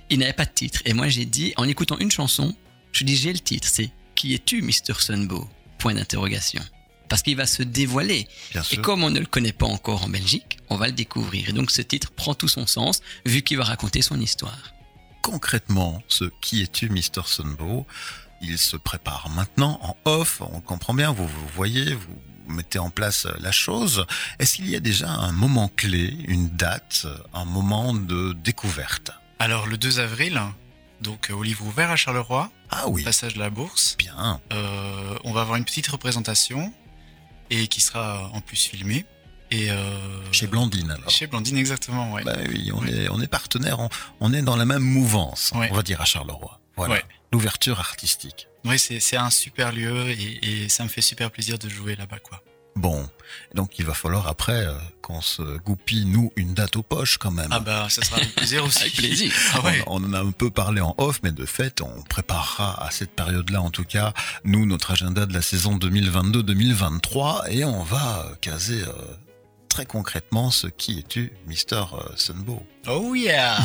il n'avait pas de titre. Et moi j'ai dit, en écoutant une chanson, je dis j'ai le titre, c'est Qui es-tu, Mr. Sunbow? Point d'interrogation. Parce qu'il va se dévoiler. Bien Et comme on ne le connaît pas encore en Belgique, on va le découvrir. Et donc ce titre prend tout son sens, vu qu'il va raconter son histoire. concrètement ce qui es-tu, Mr. Sunbow Il se prépare maintenant en off, on comprend bien, vous, vous voyez, vous mettez en place la chose. Est-ce qu'il y a déjà un moment clé, une date, un moment de découverte? Alors, le 2 avril, donc euh, au livre ouvert à Charleroi, Ah oui, passage de la Bourse, bien. euh, on va avoir une petite représentation et qui sera en plus filmée. Et euh, Chez Blandine alors. Chez Blandine, exactement, ouais. Bah oui, on est, on est partenaire, on, on est dans la même mouvance, Ouais. on va dire à Charleroi. Voilà, Ouais. L'ouverture artistique. Oui, c'est un super lieu et, et ça me fait super plaisir de jouer là-bas, quoi. Bon, donc il va falloir après euh, qu'on se goupille, nous, une date aux poches quand même. Ah bah, ça sera avec plaisir aussi. Avec plaisir. <laughs> Ah ouais. On, on en a un peu parlé en off, mais de fait, on préparera à cette période-là, en tout cas, nous, notre agenda de la saison 2022-2023, et on va caser euh, très concrètement ce qui es-tu, Mister euh, Sunbow? Oh yeah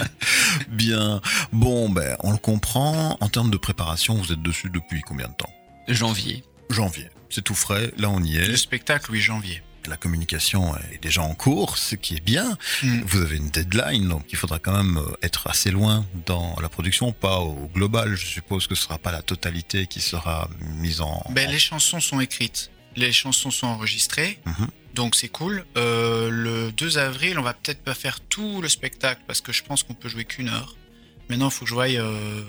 <laughs> Bien, bon, ben, on le comprend. En termes de préparation, vous êtes dessus depuis combien de temps? Janvier. Janvier. C'est tout frais, là on y Le est. spectacle, oui, janvier. La communication est déjà en cours, ce qui est bien. Mm. Vous avez une deadline, donc il faudra quand même euh, être assez loin dans la production, pas au global. Je suppose que ce sera pas la totalité qui sera mise en. Ben, en- les chansons sont écrites, les chansons sont enregistrées, Mhm. Donc c'est cool. Euh, le 2 avril, on va peut-être pas faire tout le spectacle parce que je pense qu'on peut jouer qu'une heure. Maintenant, il faut que je voie euh,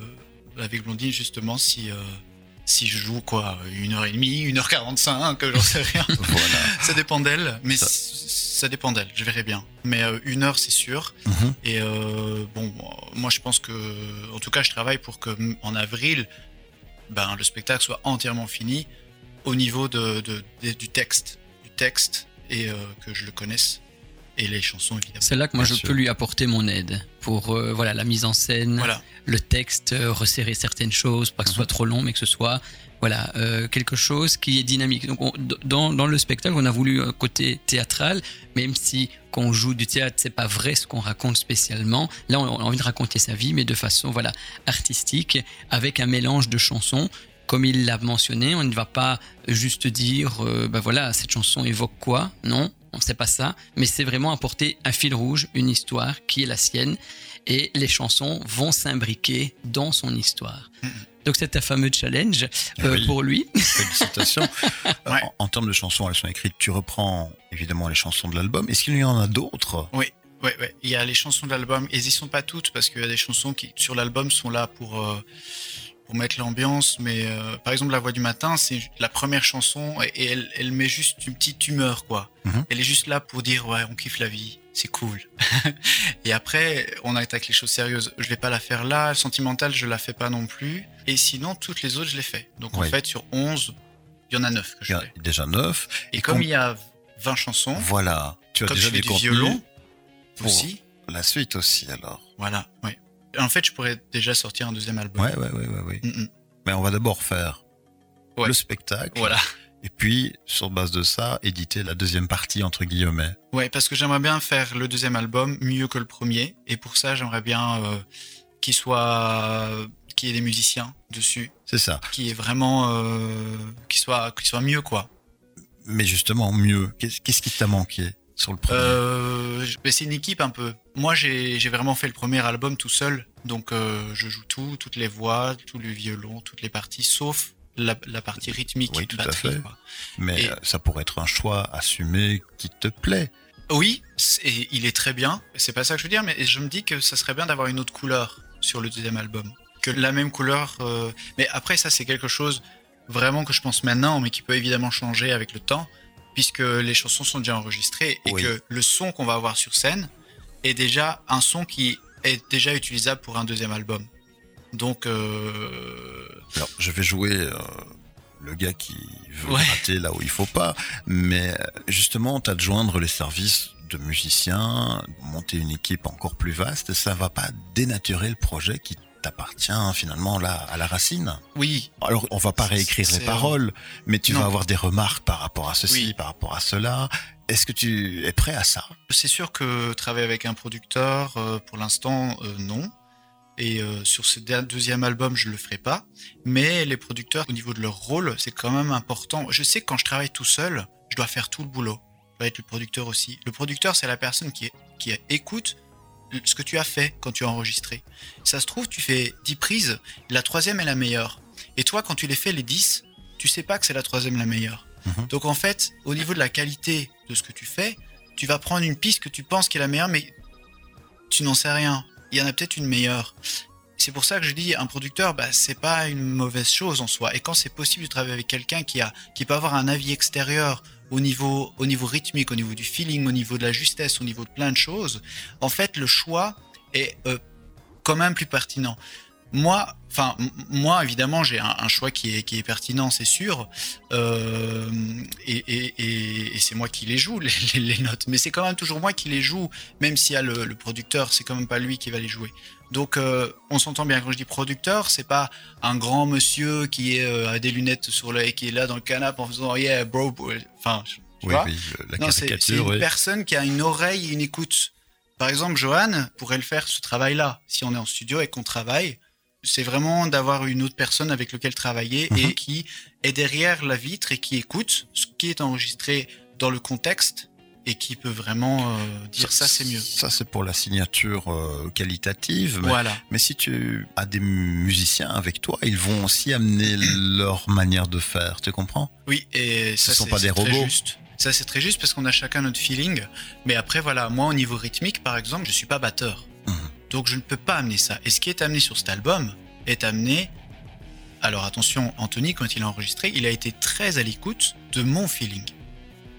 avec Blondine justement si, euh, si je joue quoi, une heure et demie, une heure quarante-cinq, que j'en sais rien. <laughs> Voilà. ça dépend d'elle, mais Ça- dépend d'elle, je verrai bien. Mais une heure, c'est sûr. Mhm. Et bon, moi je pense que, en tout cas, je travaille pour que en avril, ben, le spectacle soit entièrement fini au niveau de, de- de- du texte, du texte et euh, que je le connaisse et les chansons évidemment. C'est là que moi Bien je sûr. peux lui apporter mon aide pour euh, voilà la mise en scène, Voilà. le texte, euh, resserrer certaines choses, pas que ce soit trop long, mais que ce soit voilà euh, quelque chose qui est dynamique. Donc on- dans, dans le spectacle, on a voulu un côté théâtral, même si quand on joue du théâtre, c'est pas vrai ce qu'on raconte spécialement. Là, on a envie de raconter sa vie, mais de façon voilà artistique, avec un mélange de chansons. Comme il l'a mentionné, on ne va pas juste dire, euh, ben voilà, cette chanson évoque quoi? Non, on sait pas ça, mais c'est vraiment apporter un fil rouge, une histoire qui est la sienne, et les chansons vont s'imbriquer dans son histoire. Mhm. Donc c'est un fameux challenge euh, Oui. pour lui. Félicitations. <laughs> Ouais. en, en termes de chansons, elles sont écrites. Tu reprends évidemment les chansons de l'album. Est-ce qu'il y en a d'autres? Oui. Ouais, ouais. Il y a les chansons de l'album. Et y sont pas toutes parce qu'il y a des chansons qui, sur l'album, sont là pour, euh, pour mettre l'ambiance. Mais euh, par exemple, La Voix du Matin, c'est la première chanson et, elle, elle met juste une petite humeur, quoi. Mhm. Elle est juste là pour dire, ouais, on kiffe la vie. C'est cool. <laughs> et après, on attaque les choses sérieuses. Je vais pas la faire là. Sentimentale, je la fais pas non plus. Et sinon, toutes les autres, je les fais. Donc, en Oui. fait, sur 11, il y en a 9 que Il y je a fais. déjà neuf. Et comme com- il y a 20 chansons, Voilà. Tu as comme déjà je fais du violon pour aussi, la suite aussi alors. voilà, ouais. En fait, je pourrais déjà sortir un deuxième album. Ouais, ouais, ouais, ouais, ouais. Mm, mm. Mais on va d'abord faire Ouais. le spectacle. Voilà. Et puis, sur base de ça, éditer la deuxième partie, entre guillemets. Ouais, parce que j'aimerais bien faire le deuxième album mieux que le premier. Et pour ça, j'aimerais bien euh, qu'il soit. qu'il y ait des musiciens dessus. C'est ça. Qui est vraiment. Euh, qu'il soit, qu'il soit mieux, quoi. Mais justement, mieux. Qu'est-ce qui t'a manqué? Sur le premier Euh, c'est une équipe un peu. Moi, j'ai vraiment fait le premier album tout seul. Donc, euh, je joue tout, toutes les voix, tout le violon, toutes les parties, sauf la, la partie rythmique. Oui, tout à batterie, fait. quoi. Mais et- euh, ça pourrait être un choix assumé qui te plaît. Oui, et il est très bien. C'est pas ça que je veux dire, mais je me dis que ça serait bien d'avoir une autre couleur sur le deuxième album. Que la même couleur. euh, Mais après, ça, c'est quelque chose vraiment que je pense maintenant, mais qui peut évidemment changer avec le temps, puisque les chansons sont déjà enregistrées et Oui. que le son qu'on va avoir sur scène est déjà un son qui est déjà utilisable pour un deuxième album. Donc, euh, Alors, je vais jouer euh, le gars qui veut Ouais. gratter là où il faut pas. Mais euh, justement, t'as de joindre les services de musiciens, monter une équipe encore plus vaste. Ça va pas dénaturer le projet qui t'appartient finalement là à la racine. oui, Alors, on va pas réécrire les paroles, mais tu Non. vas avoir des remarques par rapport à ceci, Oui. par rapport à cela. Est-ce que tu es prêt à ça? C'est sûr que travailler avec un producteur, euh, pour l'instant, euh, non. Et euh, sur ce deuxième album, je le ferai pas. Mais les producteurs, au niveau de leur rôle, c'est quand même important. Je sais que quand je travaille tout seul, je dois faire tout le boulot. Je dois être le producteur aussi. Le producteur, c'est la personne qui, qui écoute ce que tu as fait quand tu as enregistré. Ça se trouve, tu fais 10 prises, la troisième est la meilleure. Et toi, quand tu les fais les 10, tu sais pas que c'est la troisième la meilleure. Mhm. Donc en fait, au niveau de la qualité de ce que tu fais, tu vas prendre une piste que tu penses qui est la meilleure, mais tu n'en sais rien. Il y en a peut-être une meilleure. C'est pour ça que je dis un producteur, bah, c'est pas une mauvaise chose en soi. Et quand c'est possible de travailler avec quelqu'un qui a, qui peut avoir un avis extérieur au niveau, au niveau rythmique, au niveau du feeling, au niveau de la justesse, au niveau de plein de choses, en fait, le choix est euh, quand même plus pertinent. Moi, enfin, moi, évidemment, j'ai un, choix qui est, qui est pertinent, c'est sûr. Euh, et et, c'est moi qui les joue, les notes. Mais c'est quand même toujours moi qui les joue, même s'il y a le, le producteur, c'est quand même pas lui qui va les jouer. Donc, euh, on s'entend bien quand je dis producteur, c'est pas un grand monsieur qui est, euh, a des lunettes sur le, et qui est là dans le canapé en faisant yeah bro, bro. enfin, tu Oui, vois oui, la non, c'est une personne qui a une oreille et une écoute. Par exemple, Johan pourrait le faire ce travail-là. Si on est en studio et qu'on travaille, c'est vraiment d'avoir une autre personne avec laquelle travailler et Mhm. qui est derrière la vitre et qui écoute ce qui est enregistré dans le contexte et qui peut vraiment euh, dire ça, c'est mieux. Ça, c'est pour la signature euh, qualitative. Mais, Voilà. mais si tu as des musiciens avec toi, ils vont aussi amener leur manière de faire. Tu comprends? Oui, et ça, sont c'est pas des c'est très robots. juste. Ça, c'est très juste parce qu'on a chacun notre feeling. Mais après, voilà, moi, au niveau rythmique, par exemple, je suis pas batteur. Mhm. Donc, je ne peux pas amener ça. Et ce qui est amené sur cet album est amené. Alors, attention, Anthony, quand il a enregistré, il a été très à l'écoute de mon feeling.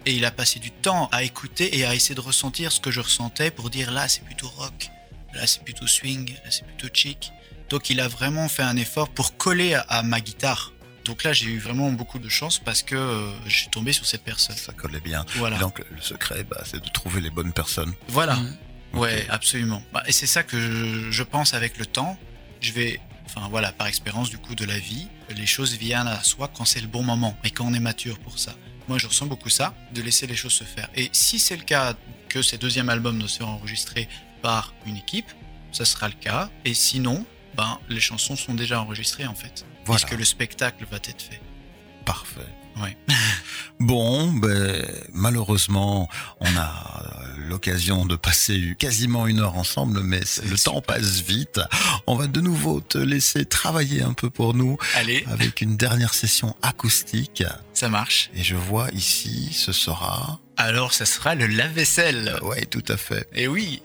Et il a passé du temps à écouter et à essayer de ressentir ce que je ressentais pour dire là, c'est plutôt rock, là, c'est plutôt swing, là, c'est plutôt chic. Donc, il a vraiment fait un effort pour coller à, à ma guitare. Donc là, j'ai eu vraiment beaucoup de chance parce que euh, je suis tombé sur cette personne. Ça collait bien. Voilà. Donc, le, le secret, bah, c'est de trouver les bonnes personnes. Voilà. Mm. Ouais, absolument. Bah, et c'est ça que je, je pense avec le temps. Je vais, enfin voilà, par expérience du coup de la vie, les choses viennent à soi quand c'est le bon moment et quand on est mature pour ça. Moi, je ressens beaucoup ça, de laisser les choses se faire. Et si c'est le cas que ces deuxième album ne sera enregistré par une équipe, ça sera le cas. Et sinon, ben les chansons sont déjà enregistrées en fait, Voilà. puisque le spectacle va être fait. Parfait. Ouais. <laughs> Bon, ben, malheureusement, on a euh, l'occasion de passer quasiment une heure ensemble, mais le temps passe vite. On va de nouveau te laisser travailler un peu pour nous Allez, avec une dernière session acoustique. ça marche. Et je vois ici, ce sera Alors, ça sera le lave-vaisselle. Ouais, tout à fait. Et oui,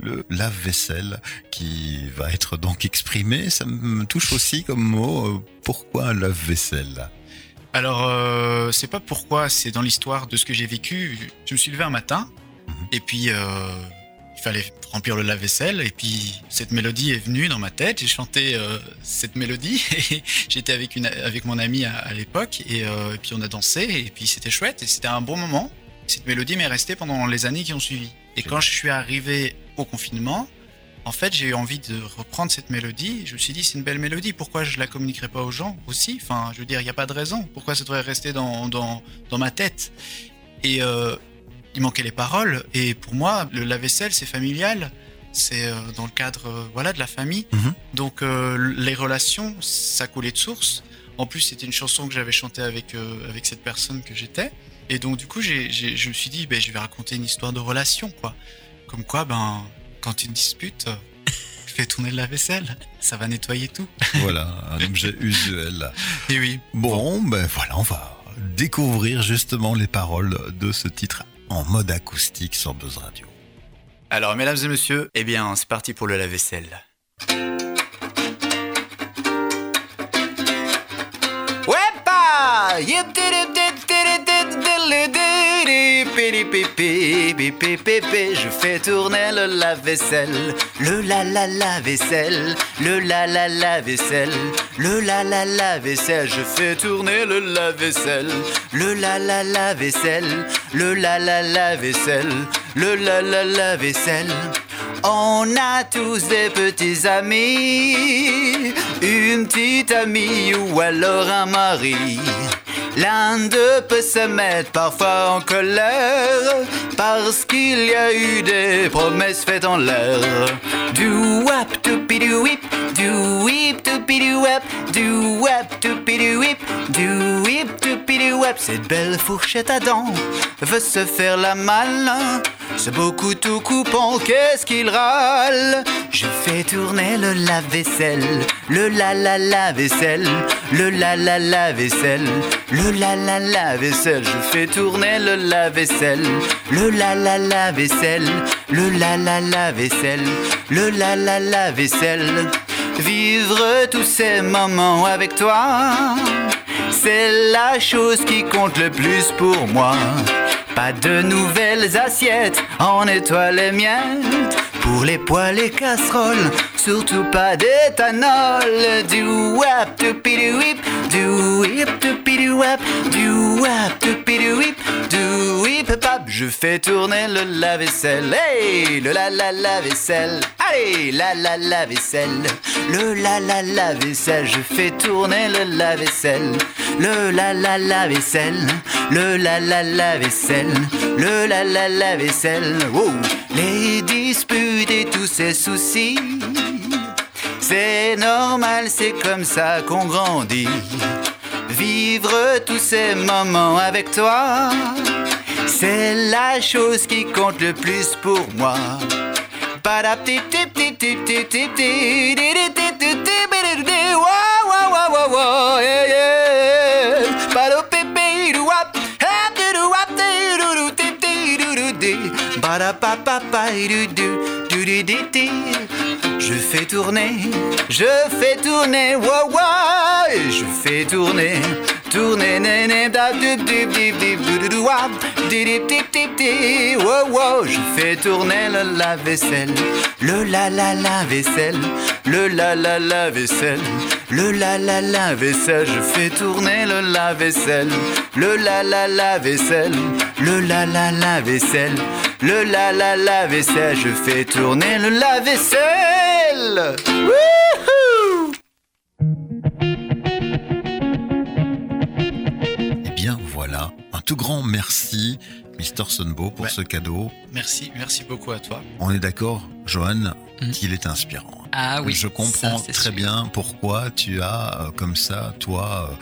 Le lave-vaisselle qui va être donc exprimé, ça me touche aussi comme mot. Euh, Pourquoi lave-vaisselle? Alors, euh, c'est pas pourquoi, c'est dans l'histoire de ce que j'ai vécu. Je me suis levé un matin, Mhm. et puis euh, il fallait remplir le lave-vaisselle, et puis cette mélodie est venue dans ma tête. J'ai chanté euh, cette mélodie, <laughs> et j'étais avec, une, avec mon ami à, à l'époque, et, euh, et puis on a dansé, et puis c'était chouette, et c'était un bon moment. Cette mélodie m'est restée pendant les années qui ont suivi. Et quand je suis arrivé au confinement, en fait, j'ai eu envie de reprendre cette mélodie. Je me suis dit, c'est une belle mélodie. Pourquoi je la communiquerai pas aux gens aussi? Enfin, je veux dire, il n'y a pas de raison. Pourquoi ça devrait rester dans, dans, dans ma tête? Et euh, il manquait les paroles. Et pour moi, le lave-vaisselle, c'est familial. C'est euh, dans le cadre euh, voilà, de la famille. Mhm. Donc, les relations, ça coulait de source. En plus, c'était une chanson que j'avais chantée avec, avec cette personne que j'étais. Et donc, du coup, je me suis dit, ben, je vais raconter une histoire de relation, quoi. Comme quoi, ben, quand tu te disputes, fais tourner le lave-vaisselle. Ça va nettoyer tout. Voilà, un objet usuel. Et oui. Bon, ben voilà, on va découvrir justement les paroles de ce titre en mode acoustique sur Buzz Radio. Alors, mesdames et messieurs, eh bien, c'est parti pour le lave-vaisselle. Wepa! Je fais tourner le lave-vaisselle, le la la la vaisselle, le la la la vaisselle, le la la la vaisselle. Je fais tourner le lave-vaisselle, le la la la vaisselle, le la la la vaisselle, le la la la vaisselle. On a tous des petits amis, une petite amie ou alors un mari. L'un d'eux peut se mettre parfois en colère parce qu'il y a eu des promesses faites en l'air. Du wap du whip, du whip du wap, du wap du whip, du whip Cette belle fourchette à dents veut se faire la malin. C'est beaucoup tout coupant, qu'est-ce qu'il râle? Je fais tourner le lave-vaisselle, le la la la vaisselle, le la la la vaisselle, le la la la vaisselle. Je fais tourner le lave-vaisselle, le la la la vaisselle, le la la la vaisselle, le la la la vaisselle. Vivre tous ces moments avec toi, c'est la chose qui compte le plus pour moi. Pas de nouvelles assiettes en étoiles et. Pour les poêles et casseroles, surtout pas d'éthanol. Du wap, du pidu whip, du whip, du pidu wap, du wap, du pidu whip, du whip pap. Je fais tourner le lave-vaisselle, hey, le la la la vaisselle. Allez, la la la vaisselle, le la la la vaisselle. Je fais tourner le lave-vaisselle, le la la la vaisselle, le la la la vaisselle, le la la la vaisselle. Les disputes et tous ces soucis, c'est normal, c'est comme ça qu'on grandit. Vivre tous ces moments avec toi, c'est la chose qui compte le plus pour moi. Je fais tourner, je fais tourner, wow, wow, je fais tourner, tourner, néné, da, wow, wow, je fais tourner le lave-vaisselle, le la la la vaisselle, le la la la vaisselle, le la la la vaisselle, je fais tourner le lave-vaisselle, le la la la vaisselle, le la la la vaisselle, le la la la vaisselle, je fais tourner le lave-vaisselle. Wouhou! Eh bien voilà, un tout grand merci, Mister Sunbo, pour ce cadeau. Merci, merci beaucoup à toi. On est d'accord, Johan, Mhm. qu'il est inspirant. Ah oui. Je comprends ça, très sûr. bien pourquoi tu as, euh, comme ça, toi, euh,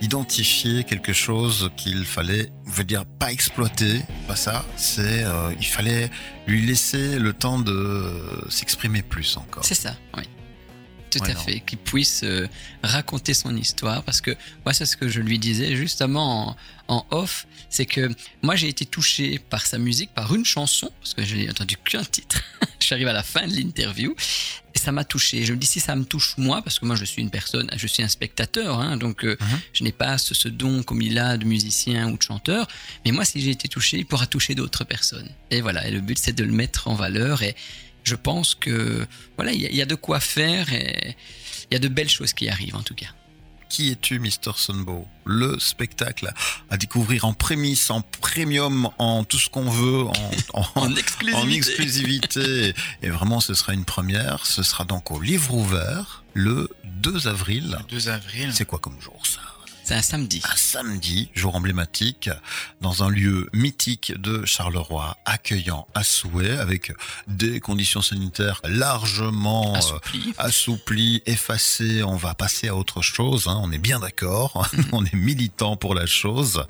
identifié quelque chose qu'il fallait, je veux dire, pas exploiter, pas ça, c'est, euh, il fallait lui laisser le temps de s'exprimer plus encore. C'est ça, oui. Tout Ouais, à non. fait, qui puisse euh, raconter son histoire. Parce que moi, c'est ce que je lui disais justement en, en off, c'est que moi, j'ai été touché par sa musique, par une chanson, parce que je n'ai entendu qu'un titre. <laughs> je suis arrivé à la fin de l'interview. Et ça m'a touché. Je me dis, si ça me touche moi, parce que moi, je suis une personne, je suis un spectateur, hein, donc euh, Mhm. je n'ai pas ce, ce don comme il a de musicien ou de chanteur. Mais moi, si j'ai été touché, il pourra toucher d'autres personnes. Et voilà, et le but, c'est de le mettre en valeur. Et je pense que voilà, il y, a- il y a de quoi faire et il y a de belles choses qui arrivent en tout cas. Qui es-tu, Mr. Sunbow Le spectacle à découvrir en prémisse, en premium, en tout ce qu'on veut, en, en- <laughs> en exclusivité. Et vraiment, ce sera une première. Ce sera donc au livre ouvert le 2 avril. 2 avril. C'est quoi comme jour ça? C'est un samedi. un samedi, jour emblématique, dans un lieu mythique de Charleroi, accueillant à souhait, avec des conditions sanitaires largement euh, Assoupli. assouplies, effacées. On va passer à autre chose, hein, on est bien d'accord, <laughs> on est militant pour la chose.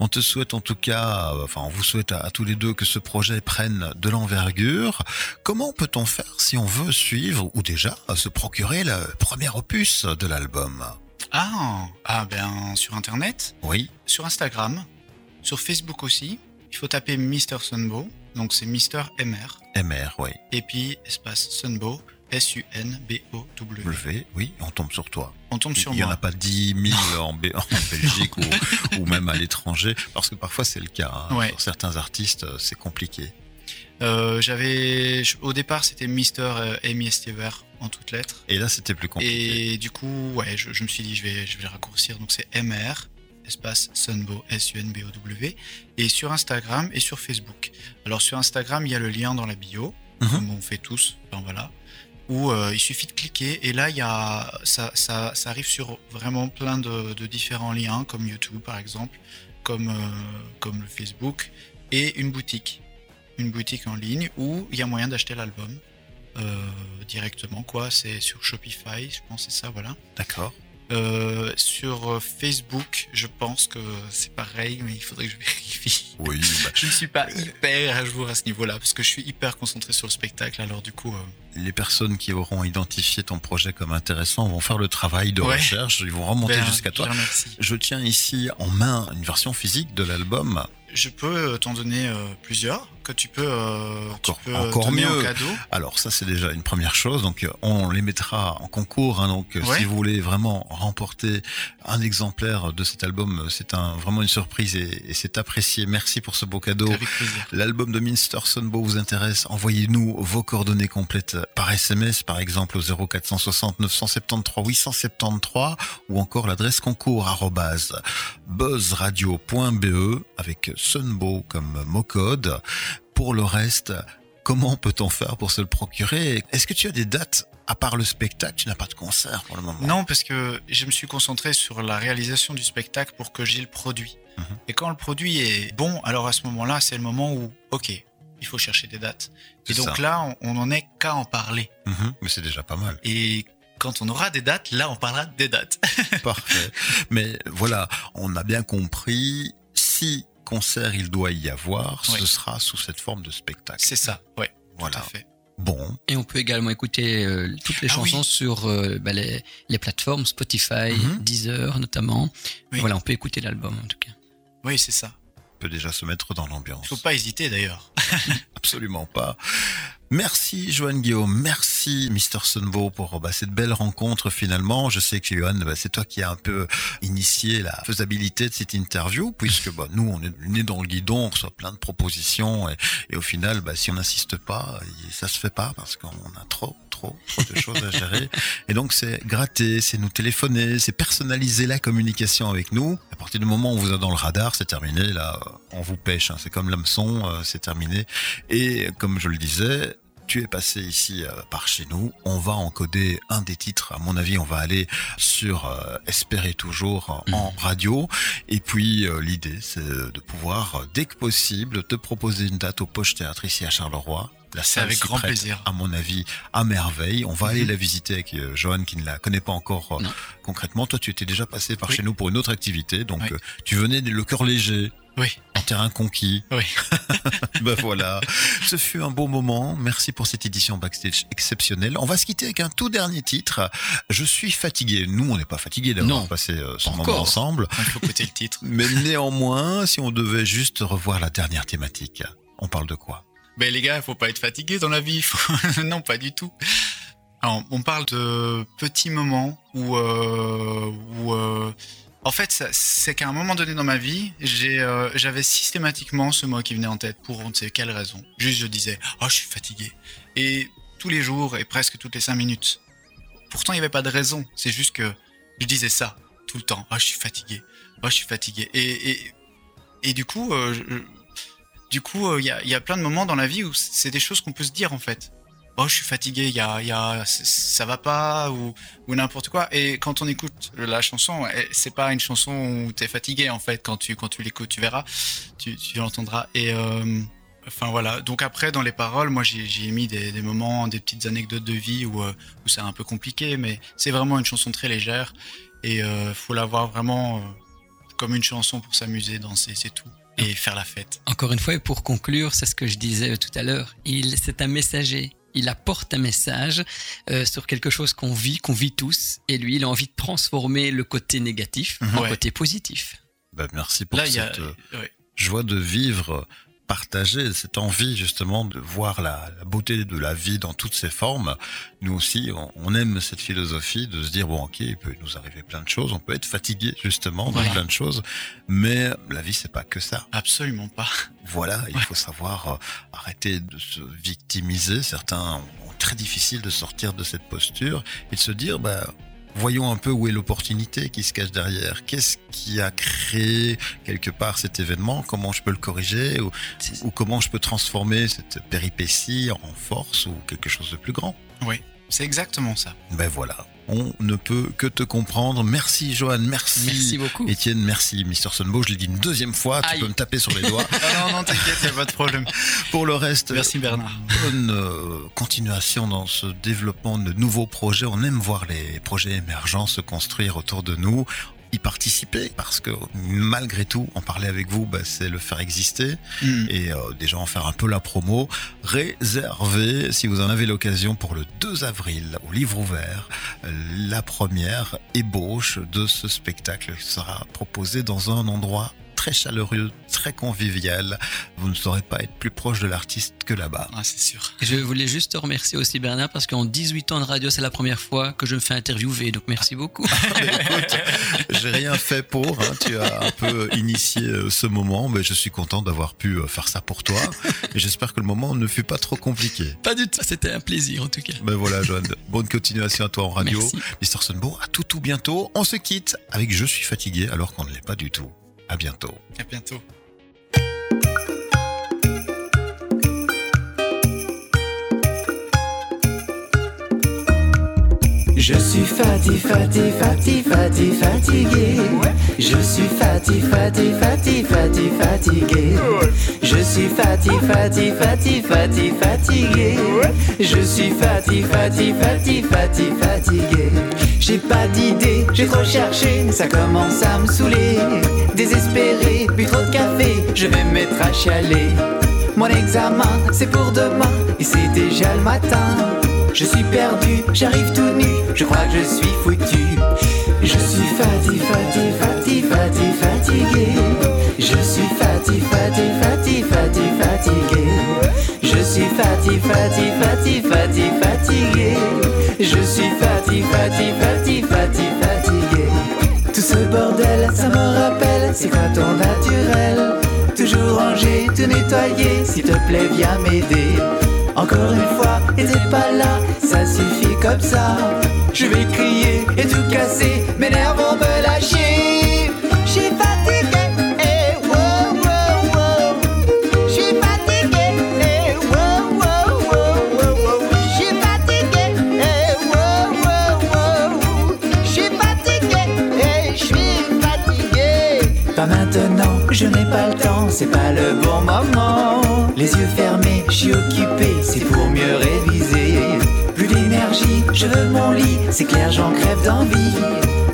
On te souhaite en tout cas, euh, enfin on vous souhaite à, à tous les deux que ce projet prenne de l'envergure. Comment peut-on faire si on veut suivre ou déjà se procurer le premier opus de l'album? Ah, ah ben sur internet, Oui, sur Instagram, sur Facebook aussi. Il faut taper Mr Sunbow, donc c'est Mr MR, MR, oui. et puis espace Sunbow, S-U-N-B-O-W. W, oui, on tombe sur toi. On tombe sur Il n'y en a moi. pas 10 000 en, Bé- en <laughs> Belgique ou, ou même à l'étranger, parce que parfois c'est le cas. hein. Ouais. Sur certains artistes, euh, c'est compliqué. Euh, J'avais, au départ c'était Mr euh, Amy Estever en toutes lettres. Et là, c'était plus compliqué. Et du coup, ouais, je, je me suis dit, je vais, je vais le raccourcir. Donc c'est MR, espace Sunbow, S-U-N-B-O-W. Et sur Instagram et sur Facebook. Alors sur Instagram, il y a le lien dans la bio, Mhm. comme on fait tous. Enfin, voilà. Où euh, il suffit de cliquer et là, il y a, ça, ça, ça arrive sur vraiment plein de, de différents liens, comme YouTube par exemple, comme, euh, comme le Facebook, et une boutique. Une boutique en ligne où il y a moyen d'acheter l'album euh, directement, quoi. C'est sur Shopify, je pense, c'est ça, voilà. D'accord. Euh, sur euh, Facebook, je pense que c'est pareil, mais il faudrait que je vérifie. Oui, <laughs> bah, Je ne suis pas hyper à jour à ce niveau-là, parce que je suis hyper concentré sur le spectacle, alors du coup... euh, les personnes qui auront identifié ton projet comme intéressant vont faire le travail de Ouais. recherche, ils vont remonter ben, jusqu'à toi. Je tiens ici en main une version physique de l'album. Je peux euh, t'en donner euh, plusieurs, que tu peux, euh, Encore- tu peux encore donner mieux. en cadeau. Alors ça c'est déjà une première chose, donc on les mettra en concours. hein, donc Ouais. si vous voulez vraiment remporter un exemplaire de cet album, c'est un, vraiment une surprise et, et c'est apprécié. Merci pour ce beau cadeau. L'album de Minster Sunbow vous intéresse Envoyez-nous vos coordonnées complètes par SMS, par exemple au 0460 973 873 ou encore l'adresse concours buzzradio.be avec Sunbow comme mot code. Pour le reste, comment peut-on faire pour se le procurer? Est-ce que tu as des dates à part le spectacle? Tu n'as pas de concert pour le moment Non, parce que je me suis concentré sur la réalisation du spectacle pour que j'ai le produit. Mhm. Et quand le produit est bon, alors à ce moment-là, c'est le moment où, ok, il faut chercher des dates. Et donc ça. là, on on en est qu'à en parler. Mhm, mais c'est déjà pas mal. Et quand on aura des dates, là, on parlera des dates. <laughs> Parfait. Mais voilà, on a bien compris, si concert il doit y avoir, Oui. ce sera sous cette forme de spectacle. c'est ça, ouais, tout Voilà. à fait. Bon, Et on peut également écouter euh, toutes les Ah chansons oui. sur euh, bah, les, les plateformes Spotify, Mhm. Deezer notamment. Oui. Voilà, on peut écouter l'album en tout cas. Oui, c'est ça. On peut déjà se mettre dans l'ambiance. Il faut pas hésiter d'ailleurs. <laughs> Absolument pas. Merci Joanne Guillaume, merci Mr. Sunbow pour bah, cette belle rencontre finalement. Je sais que Joanne, bah, c'est toi qui as un peu initié la faisabilité de cette interview, puisque bah, nous on est nés dans le guidon, on reçoit plein de propositions et, et au final, bah, si on n'insiste pas, ça se fait pas parce qu'on a trop, trop, trop de choses à gérer. Et donc c'est gratter, c'est nous téléphoner, c'est personnaliser la communication avec nous. À partir du moment où on vous a dans le radar, c'est terminé. Là, on vous pêche. hein. C'est comme l'hameçon, euh, c'est terminé. Et comme je le disais, tu es passé ici euh, par chez nous. On va encoder un des titres. À mon avis, on va aller sur euh, Espérer toujours euh, en radio. Et puis l'idée, c'est de pouvoir, dès que possible, te proposer une date au Poche Théâtre ici à Charleroi. La salle avec grand prête, plaisir. À mon avis, à merveille. On va aller Mhm. la visiter avec euh, Johan qui ne la connaît pas encore euh, concrètement. Toi, tu étais déjà passé par Oui. chez nous pour une autre activité. Donc, Oui. euh, tu venais le cœur léger. Oui. En terrain conquis. Oui. <laughs> ben voilà. Ce fut un beau moment. Merci pour cette édition backstage exceptionnelle. On va se quitter avec un tout dernier titre. Je suis fatigué. Nous, on n'est pas fatigué d'avoir passé euh, ce Encore. moment ensemble. Il faut le titre. <laughs> Mais néanmoins, si on devait juste revoir la dernière thématique, on parle de quoi? Ben les gars, faut pas être fatigué dans la vie. <laughs> non, pas du tout. Alors, on parle de petits moments où, euh, euh, en fait, c'est qu'à un moment donné dans ma vie, euh, j'avais systématiquement ce mot qui venait en tête pour on ne sait quelle raison. Juste, je disais, oh, je suis fatigué. Et tous les jours et presque toutes les cinq minutes. Pourtant, il n'y avait pas de raison. C'est juste que je disais ça tout le temps. Oh, je suis fatigué. Oh, je suis fatigué. Et, et, et du coup, je- du coup, euh, il y, a, il y a plein de moments dans la vie où c'est des choses qu'on peut se dire en fait. Oh, je suis fatigué, y a, y a, ça va pas ou, n'importe quoi. Et quand on écoute la chanson, eh, c'est pas une chanson où t'es fatigué en fait. Quand tu quand tu l'écoutes, tu verras, tu, l'entendras. Et euh, enfin voilà. Donc après, dans les paroles, moi j'ai mis des, moments, des petites anecdotes de vie où euh, où c'est un peu compliqué, mais c'est vraiment une chanson très légère et euh, faut la voir vraiment euh, comme une chanson pour s'amuser, danser, c'est tout, et faire la fête. Encore une fois, et pour conclure, c'est ce que je disais tout à l'heure. Il, c'est un messager. Il apporte un message euh, sur quelque chose qu'on vit, qu'on vit tous. Et lui, il a envie de transformer le côté négatif en Ouais. côté positif. ben, Merci pour Là, a, cette euh, ouais. joie de vivre partagée, cette envie justement de voir la, la beauté de la vie dans toutes ses formes. Nous aussi, on, on aime cette philosophie de se dire, bon ok, il peut nous arriver plein de choses, on peut être fatigué justement de Voilà. plein de choses, mais la vie c'est pas que ça. Absolument pas. Voilà, il faut savoir euh, arrêter de se victimiser. Certains ont très difficile de sortir de cette posture et de se dire, bah, voyons un peu où est l'opportunité qui se cache derrière. Qu'est-ce qui a créé quelque part cet événement? Comment je peux le corriger? Ou, comment je peux transformer cette péripétie en force ou quelque chose de plus grand? Oui, c'est exactement ça. Ben voilà, on ne peut que te comprendre. Merci Johan, merci. Merci beaucoup. Étienne, merci Mr. Sunbo, je l'ai dit une deuxième fois, tu peux me taper sur les doigts. <laughs> Non, non, t'inquiète, y a pas de problème. <laughs> Pour le reste, Merci Bernard. bonne euh, continuation dans ce développement de nouveaux projets. On aime voir les projets émergents se construire autour de nous, y participer, parce que malgré tout, en parler avec vous, bah, c'est le faire exister Mm. et euh, déjà en faire un peu la promo. Réservez, si vous en avez l'occasion, pour le 2 avril, au livre ouvert, euh, la première ébauche de ce spectacle sera proposée dans un endroit très chaleureux, très convivial. Vous ne saurez pas être plus proche de l'artiste que là-bas. Ah, c'est sûr. Je voulais juste te remercier aussi, Bernard, parce qu'en 18 ans de radio, c'est la première fois que je me fais interviewer. Donc, merci beaucoup. <laughs> Écoute, j'ai rien fait pour. hein. Tu as un peu initié euh, ce moment, mais je suis content d'avoir pu euh, faire ça pour toi. Et j'espère que le moment ne fut pas trop compliqué. Pas du tout. C'était un plaisir, en tout cas. Ben voilà, Johan. Bonne continuation à toi en radio. Merci. Mr. Sunbo, à tout tout bientôt. On se quitte avec Je suis fatigué alors qu'on ne l'est pas du tout. À bientôt. À bientôt. Je suis fatigué, fatigué, fatigué, fatigué, fatigué. Je suis fatigué, fatigué, fatigué, fatigué, fatigué. Je suis fatigué, fatigué, fatigué, fatigué, fatigué. Je suis fatigué, fatigué, fatigué, fatigué. J'ai pas d'idée, j'ai trop cherché, ça commence à me saouler. Désespéré, bu trop de café, je vais me mettre à chialer. Mon examen, c'est pour demain, et c'est déjà le matin. Je suis perdu, j'arrive tout nu, je crois que je suis foutu. Je suis fatigué, fatigué, fatigué, fatigué. Je suis fatigué, fatigué, fatigué, fatigué. Je suis fatigué, fatigué, fatigué, fatigué. Je suis fatigué, fatigué, fatigué, fatigué. Tout ce bordel, ça me rappelle, c'est quoi ton naturel Toujours rangé, tout nettoyer, s'il te plaît, viens m'aider. Encore une fois, et t'es pas là, ça suffit comme ça. Je vais crier et tout casser, mes nerfs vont me lâcher. J'suis fatigué, eh, wow, wow, wow. J'suis fatigué, eh, wow, wow, wow, wow. J'suis fatigué, eh, wow, wow, wow. J'suis fatigué, eh, j'suis fatigué. Pas maintenant, je n'ai pas le temps, c'est pas le bon moment. Les yeux fermés, je suis occupé, pour mieux réviser. Plus d'énergie, je veux mon lit, c'est clair, j'en crève d'envie.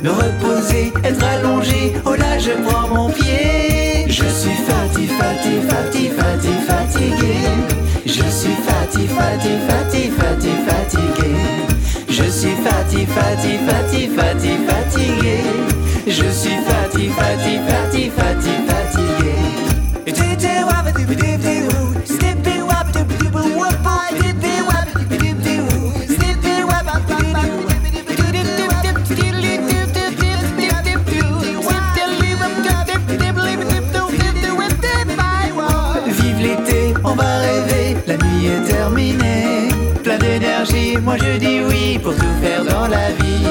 Me reposer, être allongé, oh là je prends mon pied. Je suis fatigué, fatigué, fatigué, fatigué, fatigué. Je suis fatigué, fatigué, fatigué, fatigué, fatigué. Je suis fatigué, fatigué, fatigué, fatigué, fatigué. Je suis fatigué, fatigué, fatigué, fatigué, fatigué. Je dis oui pour tout faire dans la vie.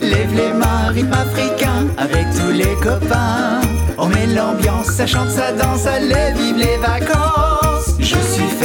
Lève les mains, rythme africain, avec tous les copains. On met l'ambiance, ça chante, ça danse, allez, vive les vacances. Je suis